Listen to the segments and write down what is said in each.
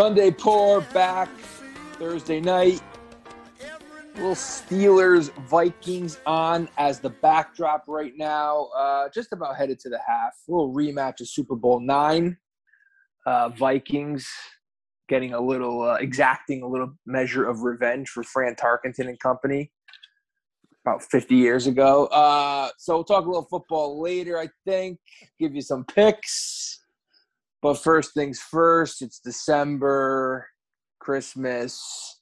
Sunday pour back Thursday night. Little Steelers Vikings on as the backdrop right now. Uh, just about headed to the half. A little rematch of Super Bowl nine. Uh, Vikings getting a little uh, exacting a little measure of revenge for Fran Tarkenton and company about 50 years ago. Uh, so we'll talk a little football later, I think. Give you some picks. But first things first, it's December, Christmas.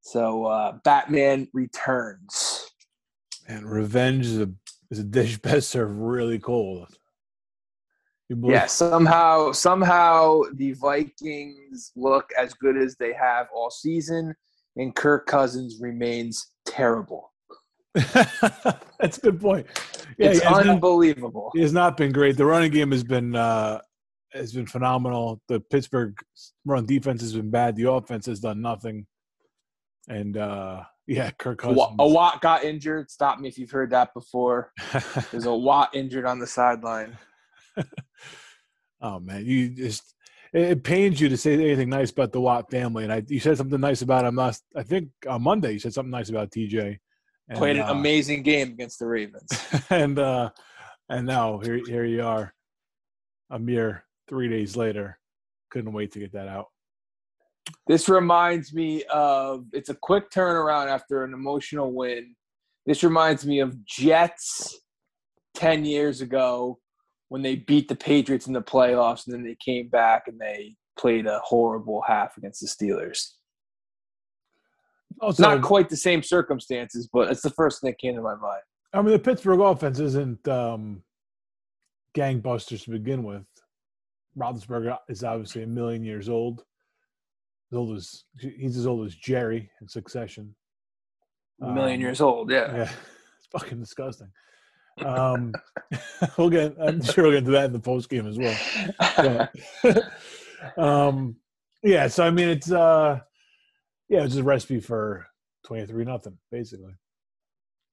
So uh, Batman returns. And revenge is a is a dish best served really cold. Yeah, somehow somehow the Vikings look as good as they have all season, and Kirk Cousins remains terrible. That's a good point. Yeah, it's has, not, unbelievable. he has not been great. The running game has been uh, has been phenomenal. The Pittsburgh run defense has been bad. The offense has done nothing. And uh, yeah, Kirk Cousins. A Watt got injured. Stop me if you've heard that before. There's a Watt injured on the sideline. oh man, you just it, pains you to say anything nice about the Watt family. And I, you said something nice about him last. I think on Monday you said something nice about TJ. And, Played an uh, amazing game against the Ravens. and uh, and now here here you are, a mere three days later. Couldn't wait to get that out. This reminds me of it's a quick turnaround after an emotional win. This reminds me of Jets 10 years ago when they beat the Patriots in the playoffs and then they came back and they played a horrible half against the Steelers. Also, Not quite the same circumstances, but it's the first thing that came to my mind. I mean, the Pittsburgh offense isn't um, gangbusters to begin with. Roethlisberger is obviously a million years old. As old as he's as old as Jerry in Succession. A million Um, years old, yeah. Yeah, it's fucking disgusting. Um, we'll get. I'm sure we'll get to that in the post game as well. But, um, yeah. So I mean, it's uh, yeah, it's just a recipe for twenty three nothing, basically.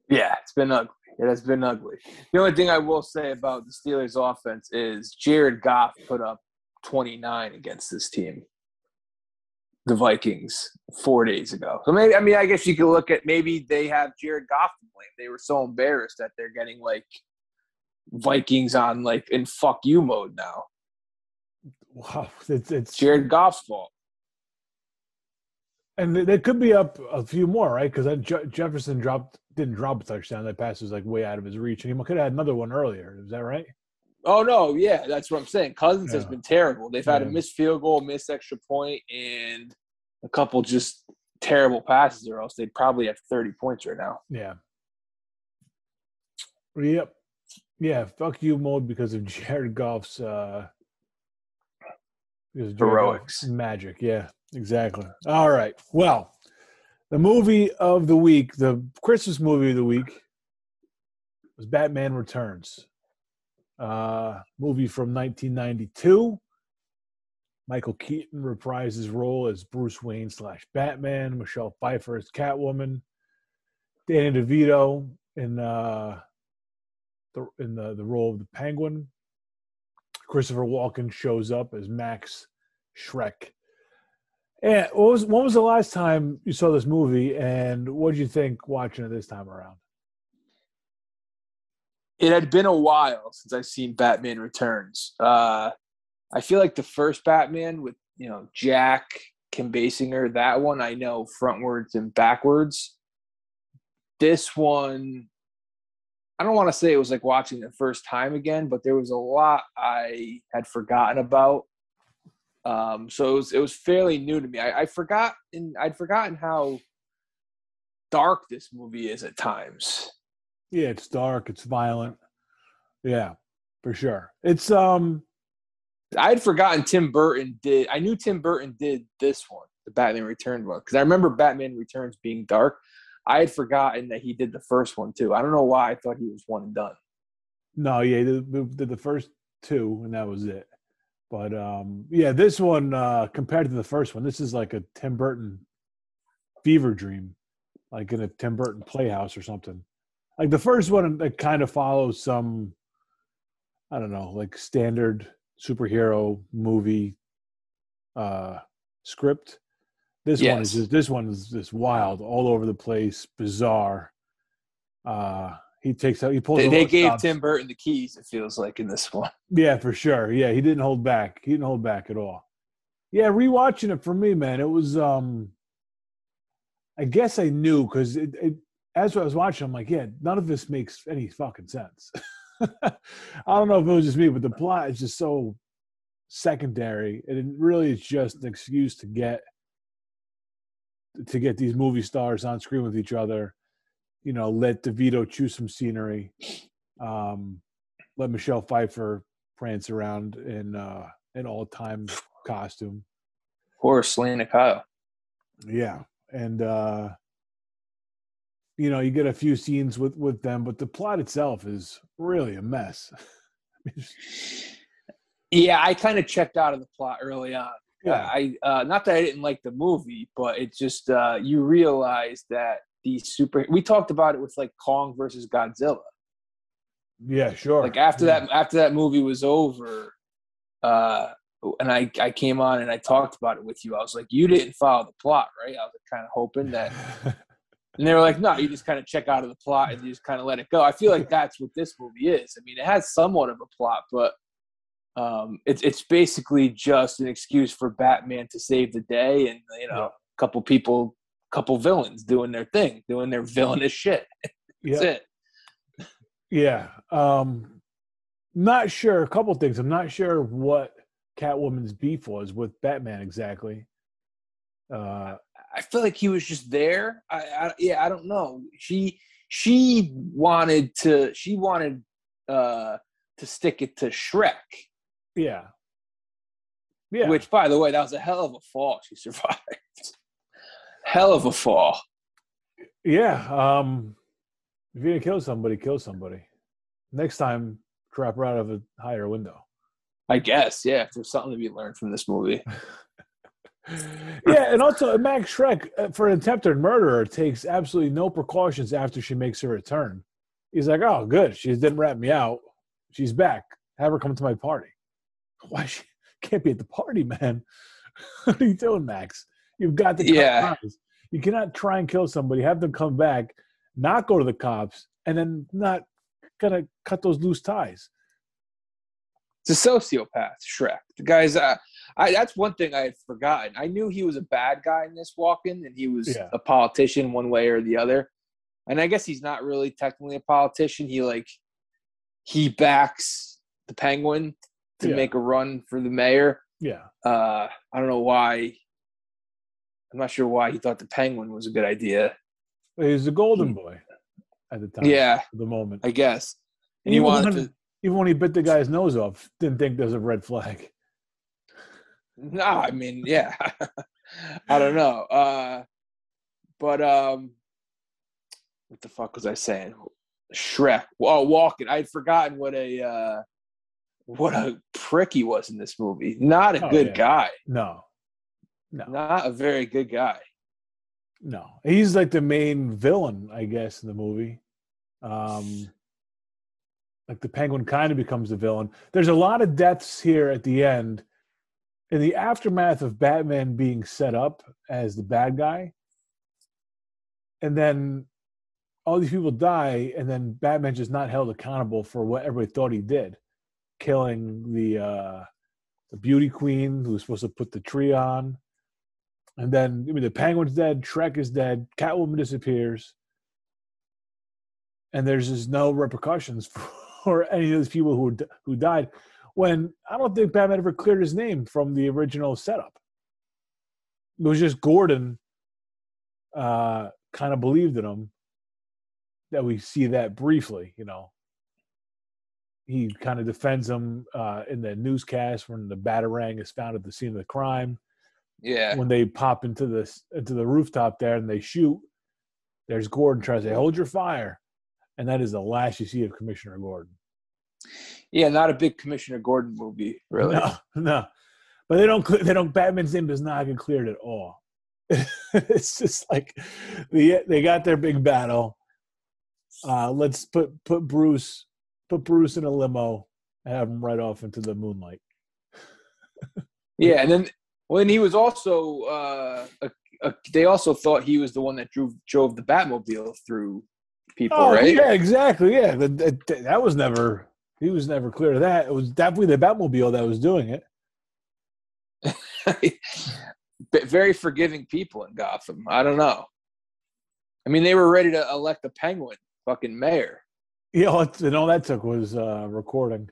Yeah, it's been ugly. It has been ugly. The only thing I will say about the Steelers offense is Jared Goff put up 29 against this team, the Vikings, four days ago. So maybe, I mean, I guess you could look at maybe they have Jared Goff to blame. They were so embarrassed that they're getting like Vikings on like in fuck you mode now. Wow, it's it's Jared Goff's fault. And they- could be up a few more, right? Because Je- Jefferson dropped didn't drop a touchdown. That pass was like way out of his reach, and he could have had another one earlier. Is that right? Oh no, yeah, that's what I'm saying. Cousins has been terrible. They've had a missed field goal, missed extra point, and a couple just terrible passes, or else they'd probably have 30 points right now. Yeah. Yep. Yeah. Fuck you mode because of Jared Goff's uh, because of Jared Heroics. Goff's magic. Yeah. Exactly. All right. Well, the movie of the week, the Christmas movie of the week, was Batman Returns. Uh, movie from 1992. Michael Keaton reprised his role as Bruce Wayne slash Batman. Michelle Pfeiffer as Catwoman. Danny DeVito in uh, the in the, the role of the Penguin. Christopher Walken shows up as Max Shreck. And what was when was the last time you saw this movie, and what did you think watching it this time around? It had been a while since I've seen Batman Returns. Uh, I feel like the first Batman with you know Jack Kim Basinger, that one I know frontwards and backwards. This one, I don't want to say it was like watching the first time again, but there was a lot I had forgotten about. Um, so it was it was fairly new to me. I, I forgot and I'd forgotten how dark this movie is at times. Yeah, it's dark, it's violent. Yeah, for sure. It's um I had forgotten Tim Burton did. I knew Tim Burton did this one, the Batman Returns one, because I remember Batman Returns being dark. I had forgotten that he did the first one too. I don't know why I thought he was one and done. no, yeah, the, the, did the first two, and that was it. But um yeah, this one uh compared to the first one, this is like a Tim Burton fever dream, like in a Tim Burton playhouse or something. Like the first one, it kind of follows some, I don't know, like standard superhero movie uh script. This one is just this one is just wild, all over the place, bizarre. Uh, he takes out, he pulls. They, they gave stops. Tim Burton the keys. It feels like in this one. Yeah, for sure. Yeah, he didn't hold back. He didn't hold back at all. Yeah, rewatching it for me, man, it was. um I guess I knew because it, it, as I was watching, I'm like, yeah, none of this makes any fucking sense. I don't know if it was just me, but the plot is just so secondary, and it really is just an excuse to get to get these movie stars on screen with each other. You know, let DeVito choose some scenery. Um, let Michelle Pfeiffer prance around in uh, an all-time costume. Poor Selina Kyle. Yeah, and uh, you know, you get a few scenes with with them, but the plot itself is really a mess. Yeah, I kind of checked out of the plot early on. yeah, I uh, not that I didn't like the movie, but it just uh, you realize that these super. We talked about it with like Kong versus Godzilla. yeah, sure. Like after Yeah. that, after that movie was over, uh, and I I came on and I talked about it with you. I was like, you didn't follow the plot, right? I was kind of hoping that, and they were like, no, you just kind of check out of the plot and you just kind of let it go. I feel like that's what this movie is. I mean, it has somewhat of a plot, but um, it's it's basically just an excuse for Batman to save the day, and you know, Yeah. a couple people, couple villains doing their thing, doing their villainous shit. That's yeah, it. yeah. Um, not sure. A couple things. I'm not sure what Catwoman's beef was with Batman exactly. Uh, I feel like he was just there. I, I yeah, I don't know. She she wanted to she wanted uh to stick it to Shreck, yeah, yeah. which by the way, that was a hell of a fall. She survived. Hell of a fall. Yeah. Um, if you're gonna kill somebody, kill somebody. Next time, drop her out of a higher window. I guess, yeah. If there's something to be learned from this movie. yeah, and also Max Shreck uh, for an attempted murderer takes absolutely no precautions after she makes her return. He's like, "Oh, good, she didn't rat me out. She's back. Have her come to my party." Why she can't be at the party, man? what are you doing, Max? You've got to Yeah. ties. You cannot try and kill somebody, have them come back, not go to the cops, and then not gonna cut those loose ties. It's a sociopath, Shreck. The guy's uh, I that's one thing I had forgotten. I knew he was a bad guy in this Walken and he was Yeah. a politician one way or the other. And I guess he's not really technically a politician. He like he backs the penguin to Yeah. make a run for the mayor. Yeah, Uh I don't know why I'm not sure why he thought the penguin was a good idea. he was a golden boy at the time. Yeah, the moment. I guess. And he Even wanted when- to Even when he bit the guy's nose off, didn't think there's a red flag. No, I mean, yeah. I don't know. Uh but um what the fuck was I saying? Shreck. Oh, Walken. I'd forgotten what a uh what a prick he was in this movie. Not a Oh, good yeah. guy. No, no, Not a very good guy. no. He's like the main villain, I guess, in the movie. Um, like the penguin kind of becomes the villain. There's a lot of deaths here at the end. In the aftermath of Batman being set up as the bad guy, and then all these people die, and then Batman just not held accountable for what everybody thought he did, killing the uh, the beauty queen who was supposed to put the tree on, and then I mean the penguin's dead, Shreck is dead, Catwoman disappears, and there's just no repercussions for any of those people who who died. When I don't think Batman ever cleared his name from the original setup. It was just Gordon uh, kind of believed in him. That we see that briefly, you know. He kind of defends him uh, in the newscast when the batarang is found at the scene of the crime Yeah. when they pop into this into the rooftop there and they shoot, there's Gordon trying to say, "Hold your fire," and that is the last you see of Commissioner Gordon. Yeah, not a big Commissioner Gordon movie, really. No, no, but they don't. They don't. Batman's name does not get cleared at all. it's just like they they got their big battle. Uh, let's put put Bruce put Bruce in a limo and have him right off into the moonlight. Yeah, and then Well, and he was also uh, a, a, they also thought he was the one that drove drove the Batmobile through people, Oh right? yeah, exactly. Yeah, that, that, that was never. He was never clear of that. It was definitely the Batmobile that was doing it. Very forgiving people in Gotham. I don't know. I mean, they were ready to elect the Penguin fucking mayor. Yeah, and all that took was uh, recording.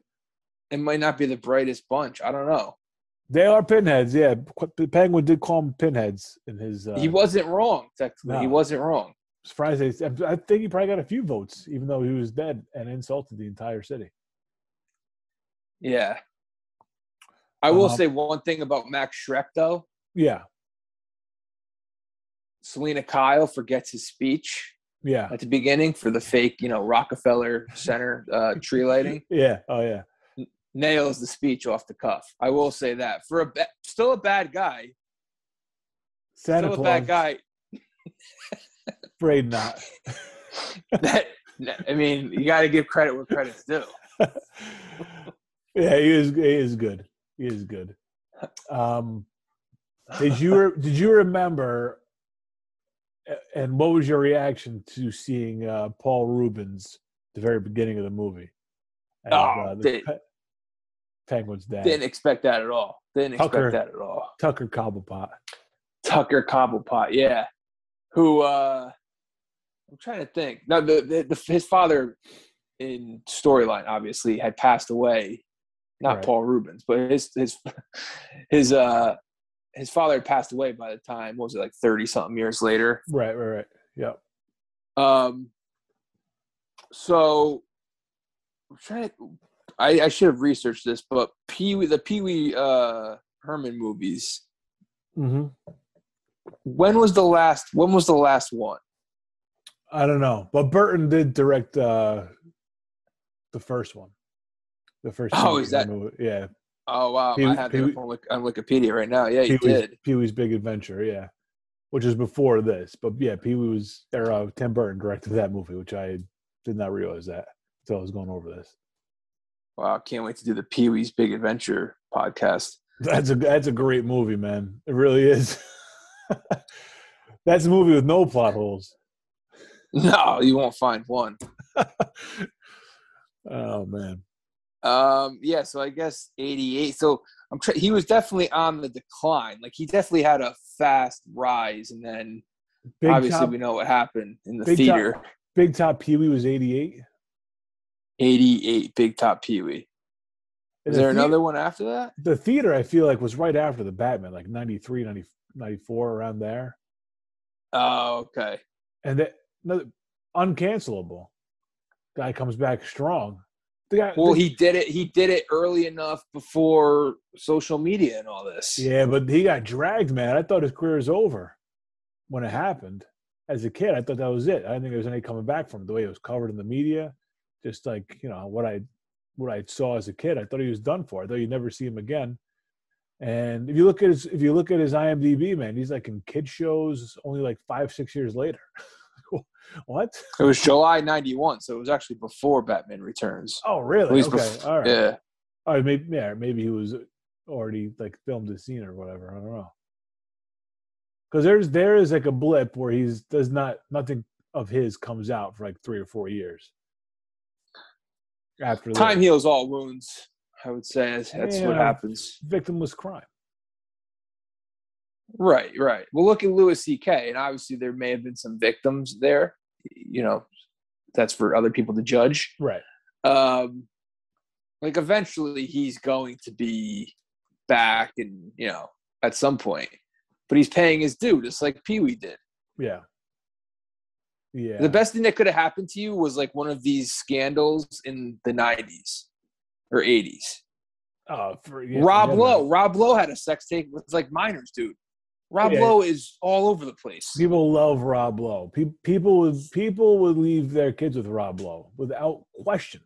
It might not be the brightest bunch. I don't know. They are pinheads. Yeah, Penguin did call them pinheads in his. Uh, he wasn't wrong. Technically, he wasn't wrong. surprised. They, I think he probably got a few votes, even though he was dead and insulted the entire city. Yeah. I will Um, say one thing about Max Shreck though. Yeah, Selina Kyle forgets his speech yeah, at the beginning for the fake, you know, Rockefeller Center uh, tree lighting. yeah. Oh yeah. Nails the speech off the cuff. I will say that for a ba- still a bad guy, Santa still a bad guy. Afraid not. That I mean, you got to give credit where credit's due. yeah, he is. He is good. He is good. Um, did you did you remember? And what was your reaction to seeing uh, Paul Reubens the very beginning of the movie? As, Oh, uh, the Penguin's dad, Didn't expect that at all. Didn't expect that at all. Tucker Cobblepot. Tucker Cobblepot, yeah. Who uh I'm trying to think. Now the, the, the his father in storyline obviously had passed away. Not Right. Paul Reubens, but his his his uh his father had passed away by the time what was it like 30 something years later. Right, right, right. Yep. Um so I'm trying to I, I should have researched this, but Pee Wee the Pee Wee uh Herman movies hmm when was the last when was the last one I don't know, but Burton did direct uh, the first one. The first. Oh, is that- movie. Yeah, oh wow Pee- i have Pee- it on, wikipedia right now yeah you Pee Wee's, did Pee Wee's Big Adventure. Yeah, which is before this, but yeah, Pee Wee was or uh, Tim Burton directed that movie, which I did not realize that until I was going over this. Wow can't wait to do the pee-wee's big adventure podcast That's a that's a great movie, man. It really is. that's a movie with no plot holes. no you won't find one oh man. um yeah so i guess 88 so i'm tr- he was definitely on the decline like he definitely had a fast rise and then Big obviously top, we know what happened in the Big Top- theater Big Top Pee Wee was eighty eight. 88 big top pee-wee is there another one after that? The theater i feel like was right after the batman like 93 90, 94 around there. Oh okay. And that another uncancelable guy comes back strong. The guy, well the- he did it he did it early enough before social media and all this. Yeah but he got dragged man. I thought his career was over when it happened. As a kid i thought that was it. I didn't think there was any coming back from it the way it was covered in the media just like you know what i what i saw as a kid i thought he was done for. I thought you'd never see him again. And if you look at his if you look at his imdb man he's like in kid shows only like five six years later. What? It was July '91, so it was actually before Batman Returns. oh really? Okay bef- all right. Yeah, all right maybe yeah maybe he was already like filmed the scene or whatever. I don't know. Because there's there is like a blip where he's does not nothing of his comes out for like three or four years after time that. heals all wounds. I would say that's, that's what happens. victimless crime Right, right. Well, look at Louis C.K. and obviously there may have been some victims there. You know, that's for other people to judge. right Um, like eventually he's going to be back, and you know, at some point, but he's paying his due, just like Pee Wee did. yeah yeah The best thing that could have happened to you was like one of these scandals in the '90s or '80s. oh, for, yeah, Rob forget Lowe. about Rob Lowe had a sex tape with like minors, dude. Rob Yeah. Lowe is all over the place. people love rob lowe Pe- people would people would leave their kids with rob lowe without question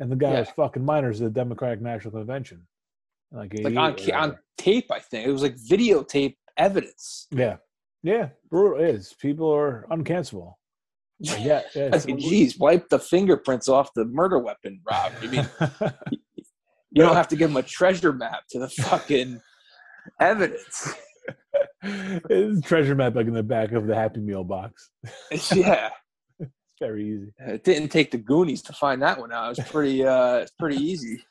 and the guy Yeah. was fucking minors at the democratic national convention like, Like on 88 or ca- on tape, I think it was like videotape evidence. Yeah. Yeah. Brutal is. People are uncancelable. Like, yeah. yeah I mean, geez, wipe the fingerprints off the murder weapon, Rob. I mean, you don't have to give him a treasure map to the fucking evidence. It's treasure map like in the back of the Happy Meal box. yeah, It's very easy. it didn't take the Goonies to find that one out. It was pretty, uh, it's pretty easy.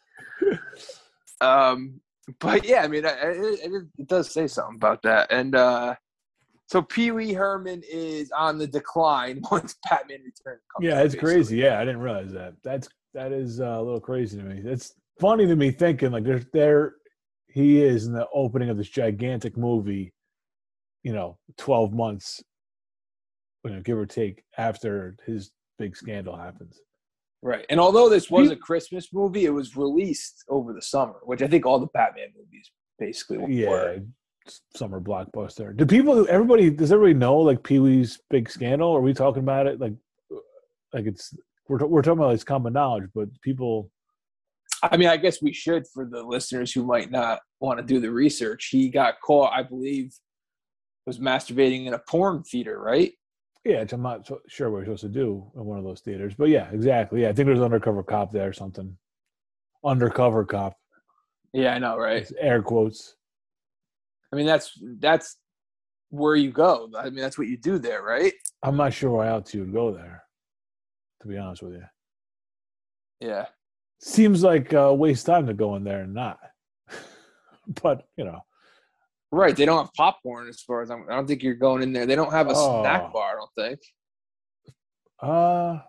Um, but yeah, I mean, it, it, it does say something about that. And uh, so Pee Wee Herman is on the decline once Batman Returns. comes Yeah, it's crazy. Yeah, I didn't realize that. That's that is uh, a little crazy to me. It's funny to me thinking like there's there he is in the opening of this gigantic movie, you know, twelve months, you know, give or take after his big scandal happens. Right. And although this was a Christmas movie, it was released over the summer, which I think all the Batman movies basically were. Yeah, s- summer blockbuster. Do people? Everybody does everybody know like Pee Wee's big scandal? Are we talking about it like like it's we're we're talking about it's common knowledge, but people I mean, I guess we should for the listeners who might not want to do the research. He got caught, I believe, was masturbating in a porn theater, right? Yeah, I'm not sure what you're supposed to do in one of those theaters, but yeah, exactly. Yeah, I think there's an undercover cop there or something. Undercover cop, Yeah, I know, right? it's air quotes. I mean, that's that's where you go. I mean, that's what you do there, right? I'm not sure why else you would go there. To be honest with you, Yeah. seems like a waste time to go in there and not. but you know, Right. They don't have popcorn as far as I'm, I don't think you're going in there. They don't have a Oh. snack bar, I don't think. uh,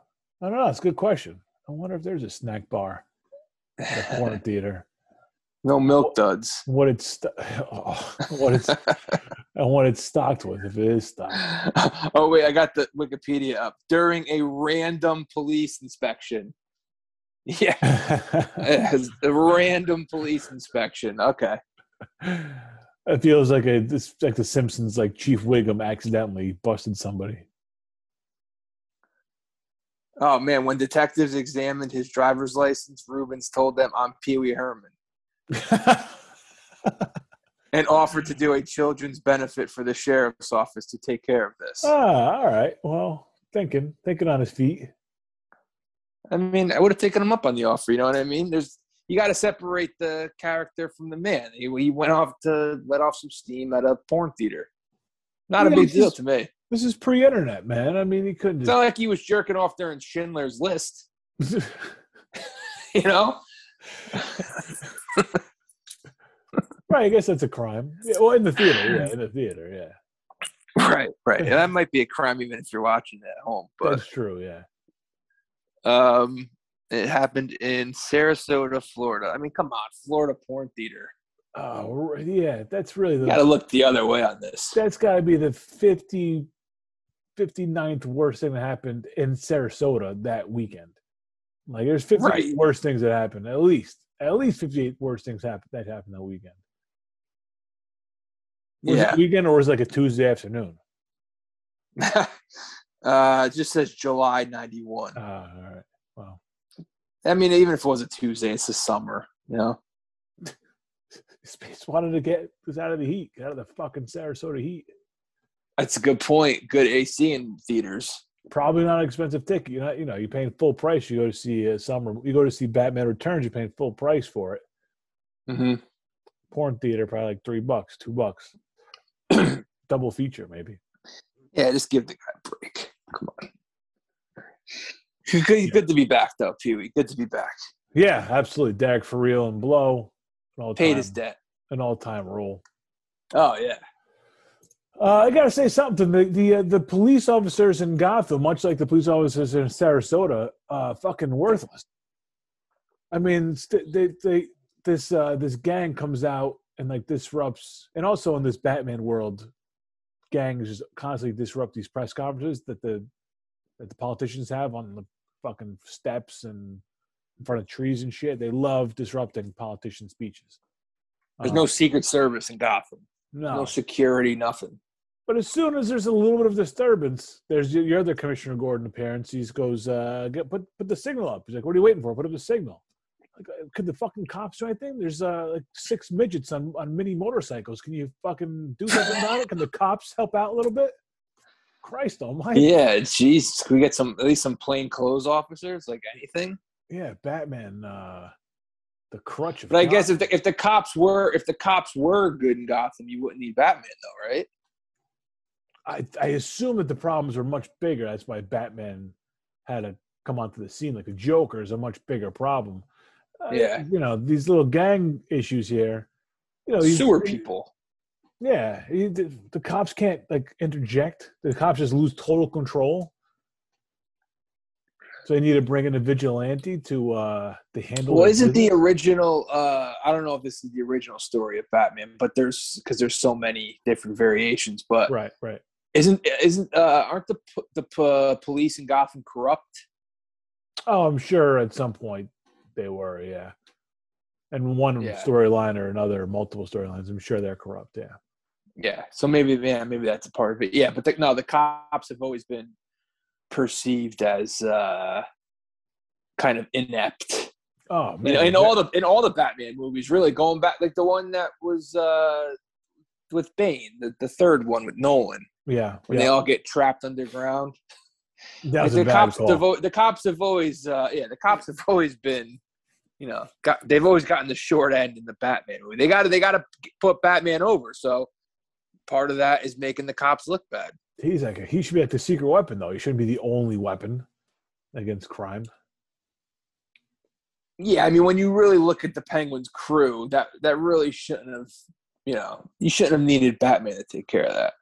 I don't know. It's a good question. I wonder if there's a snack bar at a porn theater. No milk duds. What it's oh, what it's and what it's stocked with if it is stocked. oh wait, I got the Wikipedia up. During a random police inspection. Yeah, a random police inspection. Okay. It feels like a this like the Simpsons, like Chief Wiggum accidentally busted somebody. Oh man, when detectives examined his driver's license, Reubens told them I'm Pee Wee Herman and offered to do a children's benefit for the sheriff's office to take care of this. ah, all right. Well, thinking, thinking on his feet. I mean, I would have taken him up on the offer. You know what I mean? There's you got to separate the character from the man. He, he went off to let off some steam at a porn theater. Not a big deal just- to me. This is pre-internet, man. I mean, he couldn't It's just. not like he was jerking off during Schindler's List. You know? Right. I guess that's a crime. Yeah, well, in the theater, yeah, in the theater, yeah. Right, right. And that might be a crime even if you're watching it at home. But That's true. Yeah. um, it happened in Sarasota, Florida. I mean, come on, Florida porn theater. Oh, yeah. That's really the. Got to look the other way on this. that's got to be the 50, 59th worst thing that happened in Sarasota that weekend. Like there's 58 Right. worst things that happened, at least. At least 58 worst things happen that happened that weekend. Was Yeah. it weekend or was it like a Tuesday afternoon? uh, it just says July 91. Ah, all right. Wow. I mean, even if it was a Tuesday, it's the summer, you know? Space wanted to get was out of the heat, out of the fucking Sarasota heat. That's a good point. Good AC in theaters. Probably not an expensive ticket. You're not, you know, you're paying full price. You go to see a summer. You go to see Batman Returns. You're paying full price for it. Mm-hmm. Porn theater probably like three bucks, two bucks, double feature maybe. Yeah, just give the guy a break. Come on. He's good, he's good to be back, though, Pee Wee. Good to be back. Yeah, absolutely. Derek for real and blow. An all Paid his debt. an all time rule. Oh, yeah. Uh, I gotta say something. The the, uh, the police officers in Gotham, much like the police officers in Sarasota, uh, fucking worthless. I mean, st- they they this uh, this gang comes out and like disrupts, and also in this Batman world, gangs just constantly disrupt these press conferences that the that the politicians have on the fucking steps and in front of trees and shit. They love disrupting politician speeches. There's Uh, no Secret Service in Gotham. no No security, nothing. But as soon as there's a little bit of disturbance, there's your, your other Commissioner Gordon appearance. He goes, uh, get, put put the signal up. He's like, what are you waiting for? Put up the signal. Like, uh, could the fucking cops do anything? There's uh, like six midgets on, on mini motorcycles. Can you fucking do something about it? Can the cops help out a little bit? Christ almighty. Yeah, jeez. Can we get some, at least some plain clothes officers? Like anything? Yeah, Batman. Uh, the crutch of But I guess if the if the cops were if the cops were good in Gotham, you wouldn't need Batman though, right? I, I assume that the problems were much bigger. That's why Batman had to come onto the scene. Like the Joker is a much bigger problem. Uh, Yeah. you know these little gang issues here. You know, Sewer people. Yeah, he- the, the cops can't like interject. The cops just lose total control. So they need to bring in a vigilante to uh to handle. Well, isn't the original? uh I don't know if this is the original story of Batman, but there's because there's so many different variations. But right, right? Isn't isn't uh aren't the the p- police in Gotham corrupt? Oh, I'm sure at some point they were, yeah. And one Yeah. storyline or another, multiple storylines. I'm sure they're corrupt. Yeah. Yeah, so maybe yeah, maybe that's a part of it. Yeah, but the, no, the cops have always been perceived as uh kind of inept. Oh You man, know, in all the in all the Batman movies, really going back like the one that was uh with Bane, the, the third one with Nolan, yeah, when yeah. they all get trapped underground. that Like was the a bad cops, devo- the cops have always, uh, yeah, the cops have always been, you know, got they've always gotten the short end in the Batman movie. They got to they got to put Batman over. So part of that is making the cops look bad. He's like he should be like the secret weapon though. He shouldn't be the only weapon against crime. Yeah, I mean, when you really look at the Penguins crew, that that really shouldn't have, you know, you shouldn't have needed Batman to take care of that.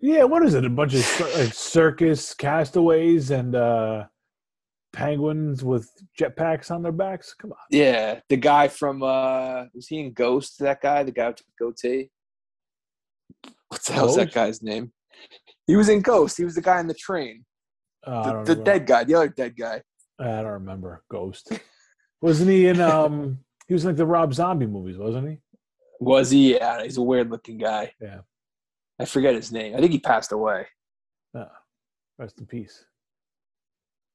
Yeah, what is it? A bunch of like circus castaways and uh penguins with jetpacks on their backs. Come on. Yeah, the guy from uh was he in Ghost? That guy, the guy with the goatee. What the hell's that guy's name? He was in Ghost. He was the guy in the train. Uh, I The, the dead guy, the other dead guy. I don't remember. Ghost. Wasn't he in um he was in like the Rob Zombie movies, wasn't he? Was he? Yeah, he's a weird looking guy. Yeah. I forget his name. I think he passed away. Rest in peace.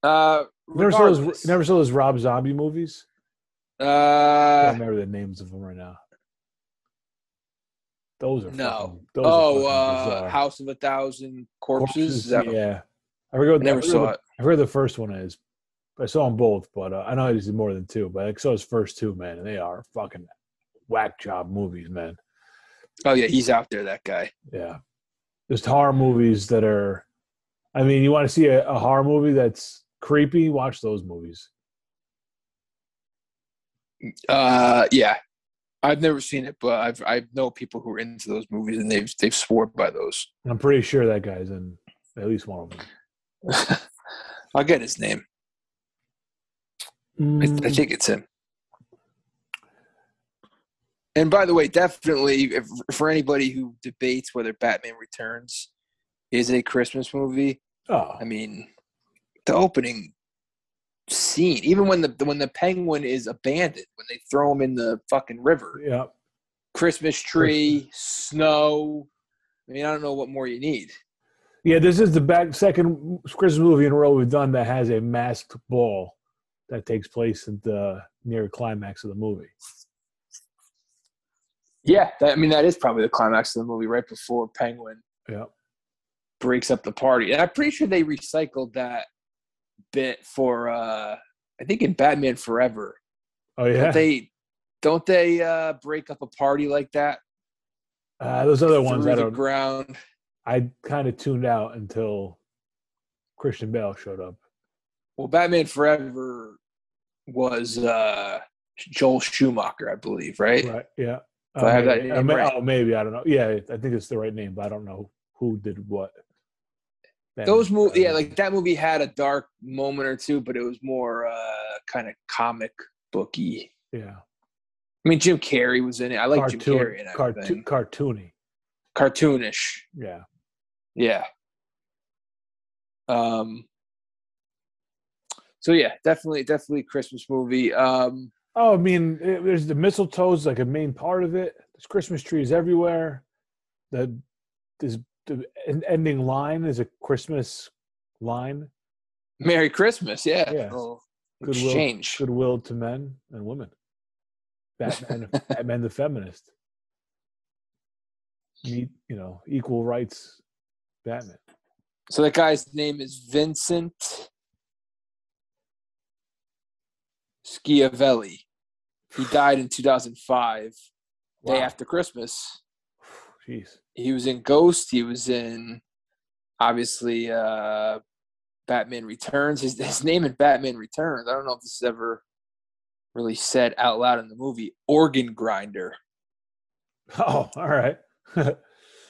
Uh, never saw those never saw those Rob Zombie movies? Uh, I uh, don't remember the names of them right now. Those are No. fucking- those oh, are uh. House of a Thousand Corpses. That- yeah. I forget I never I saw what- it. I forget the first one is. I saw them both, but uh, I know he's more than two. But I saw his first two, man, and they are fucking whack job movies, man. Oh yeah, he's out there. That guy. Yeah, just horror movies that are. I mean, you want to see a, a horror movie that's creepy? Watch those movies. Uh, yeah, I've never seen it, but I've I know people who are into those movies, and they've they've swore by those. I'm pretty sure that guy's in at least one of them. I'll get his name. I, I Mm, think it's him. And by the way, definitely if, for anybody who debates whether Batman Returns is a Christmas movie, oh, I mean, the opening scene, even when the when the penguin is abandoned, when they throw him in the fucking river, yeah. Christmas tree, snow. I mean, I don't know what more you need. Yeah, this is the back second Christmas movie in a row we've done that has a masked ball that takes place at the near climax of the movie. Yeah, that, I mean that is probably the climax of the movie, right before Penguin Yeah. breaks up the party. And I'm pretty sure they recycled that bit for uh I think in Batman Forever. Oh yeah. Don't they don't they uh break up a party like that? uh, those other ones I don't. ground. I kind of tuned out until Christian Bale showed up. Well, Batman Forever was uh Joel Schumacher, I believe, right? Right. Yeah. Do I have that maybe, name may- right? Oh, maybe I don't know. Yeah, I think it's the right name, but I don't know who did what. Those movies, yeah, like that movie had a dark moment or two, but it was more uh kind of comic booky. yeah, I mean, Jim Carrey was in it. I like Jim Cartoon- Carrey and cartoon, cartoony. Cartoonish, Yeah. yeah. Um. So yeah, definitely, definitely Christmas movie. Um. Oh, I mean, it, there's the mistletoe's like a main part of it. There's Christmas trees everywhere. The this the ending line is a Christmas line. Merry Christmas, yeah. Yeah. Oh, Little Goodwill- exchange. Goodwill to men and women. Batman, Batman the feminist. Meet, you know, equal rights. Batman. So that guy's name is Vincent Schiavelli. He died in 2005, Wow. day after Christmas. Jeez. He was in Ghost. He was in, obviously, uh, Batman Returns. His, his name in Batman Returns. I don't know if this is ever really said out loud in the movie. Organ grinder. Oh, all right.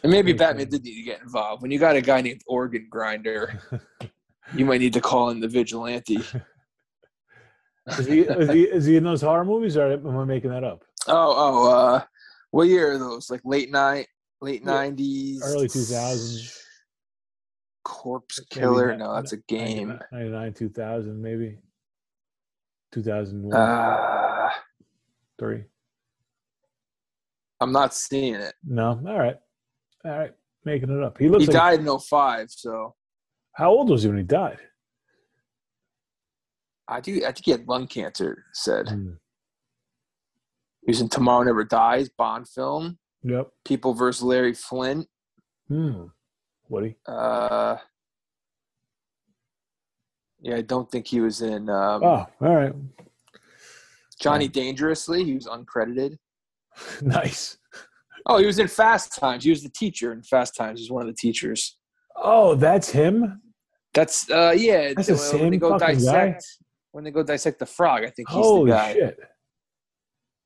And maybe Batman did need to get involved. When you got a guy named Organ Grinder, you might need to call in the vigilante. Is, he, is he is he in those horror movies, or am I making that up? Oh, oh, uh, what year are those? Like late night, late nineties, Early two thousands. Corpse Killer. ni- No, that's a game. 99, 2000, maybe. 2001, Uh, 3. I'm not seeing it. No, all right. All right. Making it up. He looks He like. died in 05, so How old was he when he died? I do. I think he had lung cancer. Said Hmm. he was in Tomorrow Never Dies Bond film. Yep. People versus Larry Flynt. Hmm. Woody. Uh, yeah, I don't think he was in um, Oh, all right. Johnny Dangerously. He was uncredited. nice. Oh, he was in Fast Times. He was the teacher in Fast Times. He's one of the teachers. Oh, that's him. That's uh yeah. That's the same go fucking guy? dissect when they go dissect the frog, I think he's Holy the guy. shit!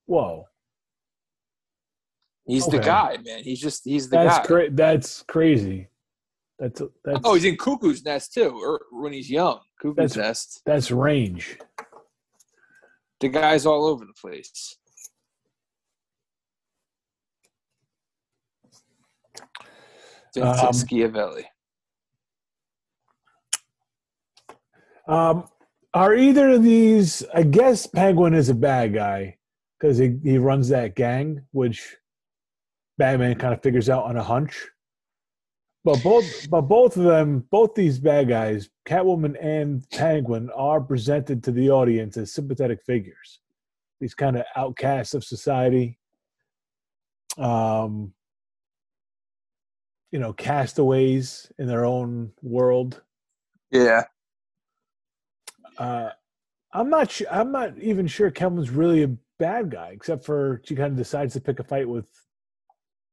Whoa, He's the guy, man. He's just he's the that's guy. great. That's crazy. That's that's Oh, he's in Cuckoo's Nest too, or when he's young. Cuckoo's That's- Nest. that's range. The guy's all over the place. Vincent Um, Schiavelli. Um, are either of these? I guess Penguin is a bad guy because he he runs that gang, which Batman kind of figures out on a hunch. But both, but both of them, both these bad guys, Catwoman and Penguin, are presented to the audience as sympathetic figures. These kind of outcasts of society. Um, you know, castaways in their own world. Yeah. Uh, I'm not sure. I'm not even sure Kelvin's really a bad guy, except for she kind of decides to pick a fight with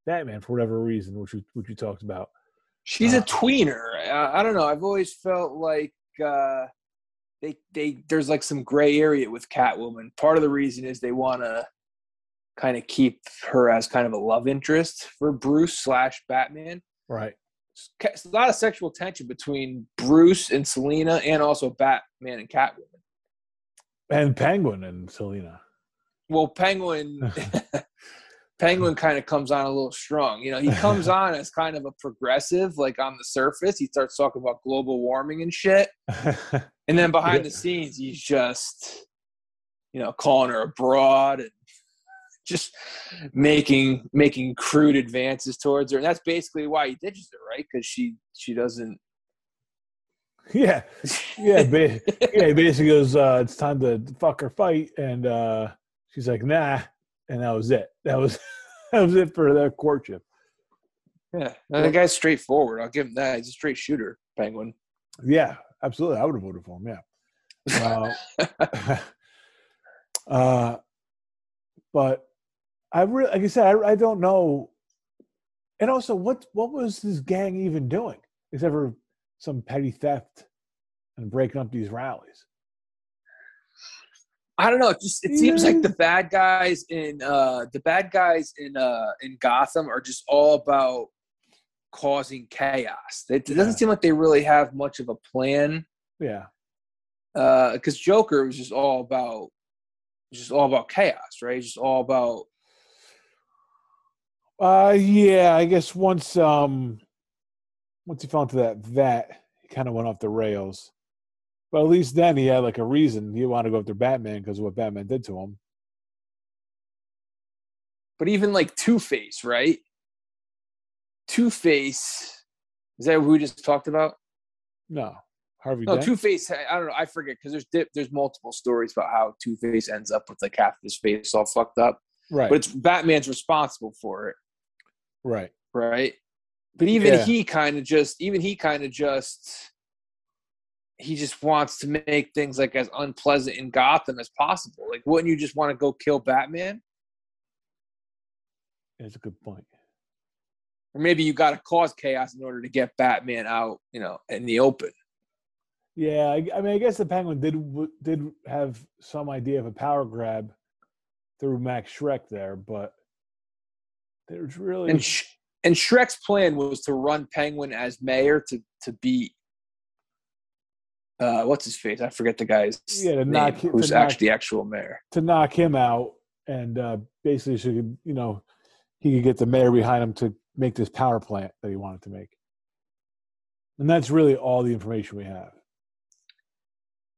Batman for whatever reason, which we, which we talked about. She's Uh, a tweener. I, I don't know. I've always felt like uh, they they there's like some gray area with Catwoman. Part of the reason is they want to kind of keep her as kind of a love interest for Bruce slash Batman. Right. It's a lot of sexual tension between Bruce and Selina, and also Batman and Catwoman. And Penguin and Selina. Well, Penguin. Penguin kind of comes on a little strong. You know, he comes on as kind of a progressive, like on the surface. He starts talking about global warming and shit. And then behind Yeah. the scenes, he's just, you know, calling her a broad and just making making crude advances towards her. And that's basically why he ditches her, right? Because she she doesn't. yeah. Yeah. Ba- yeah. He basically goes, uh, it's time to fuck or fight. And uh, she's like, nah. And that was it. That was that was it for their courtship. Yeah, and the guy's straightforward. I'll give him that. He's a straight shooter, Penguin. Yeah, absolutely. I would have voted for him. Yeah. Uh, uh, but I really, like I said, I, I don't know. And also, what what was this gang even doing except for some petty theft and breaking up these rallies? I don't know. It just it seems like the bad guys in uh the bad guys in uh in Gotham are just all about causing chaos. It, it doesn't seem like they really have much of a plan. Yeah, Uh, because Joker was just all about just all about chaos, right? Just all about uh, yeah. I guess once um, once he fell into that vat, he kind of went off the rails. But at least then he had like a reason. He wanted to go after Batman because of what Batman did to him. but even like Two Face, right? Two Face is that who we just talked about? No, Harvey. No, Two Face. I don't know. I forget because there's dip, there's multiple stories about how Two Face ends up with like half his face all fucked up, right, but it's Batman's responsible for it, right. right? But even Yeah. he kind of just, even he kind of just, he just wants to make things like as unpleasant in Gotham as possible. Like, wouldn't you just want to go kill Batman? That's a good point. Or maybe you got to cause chaos in order to get Batman out, you know, in the open. Yeah, I, I mean, I guess the Penguin did w- did have some idea of a power grab through Max Shreck there, but there's really And Sh- and Shreck's plan was to run Penguin as mayor to to beat uh what's his face? I forget the guy's Yeah, to name, knock him- who's to knock- actually the actual mayor. to knock him out, and uh, basically, so he could, you know, he could get the mayor behind him to make this power plant that he wanted to make. And that's really all the information we have.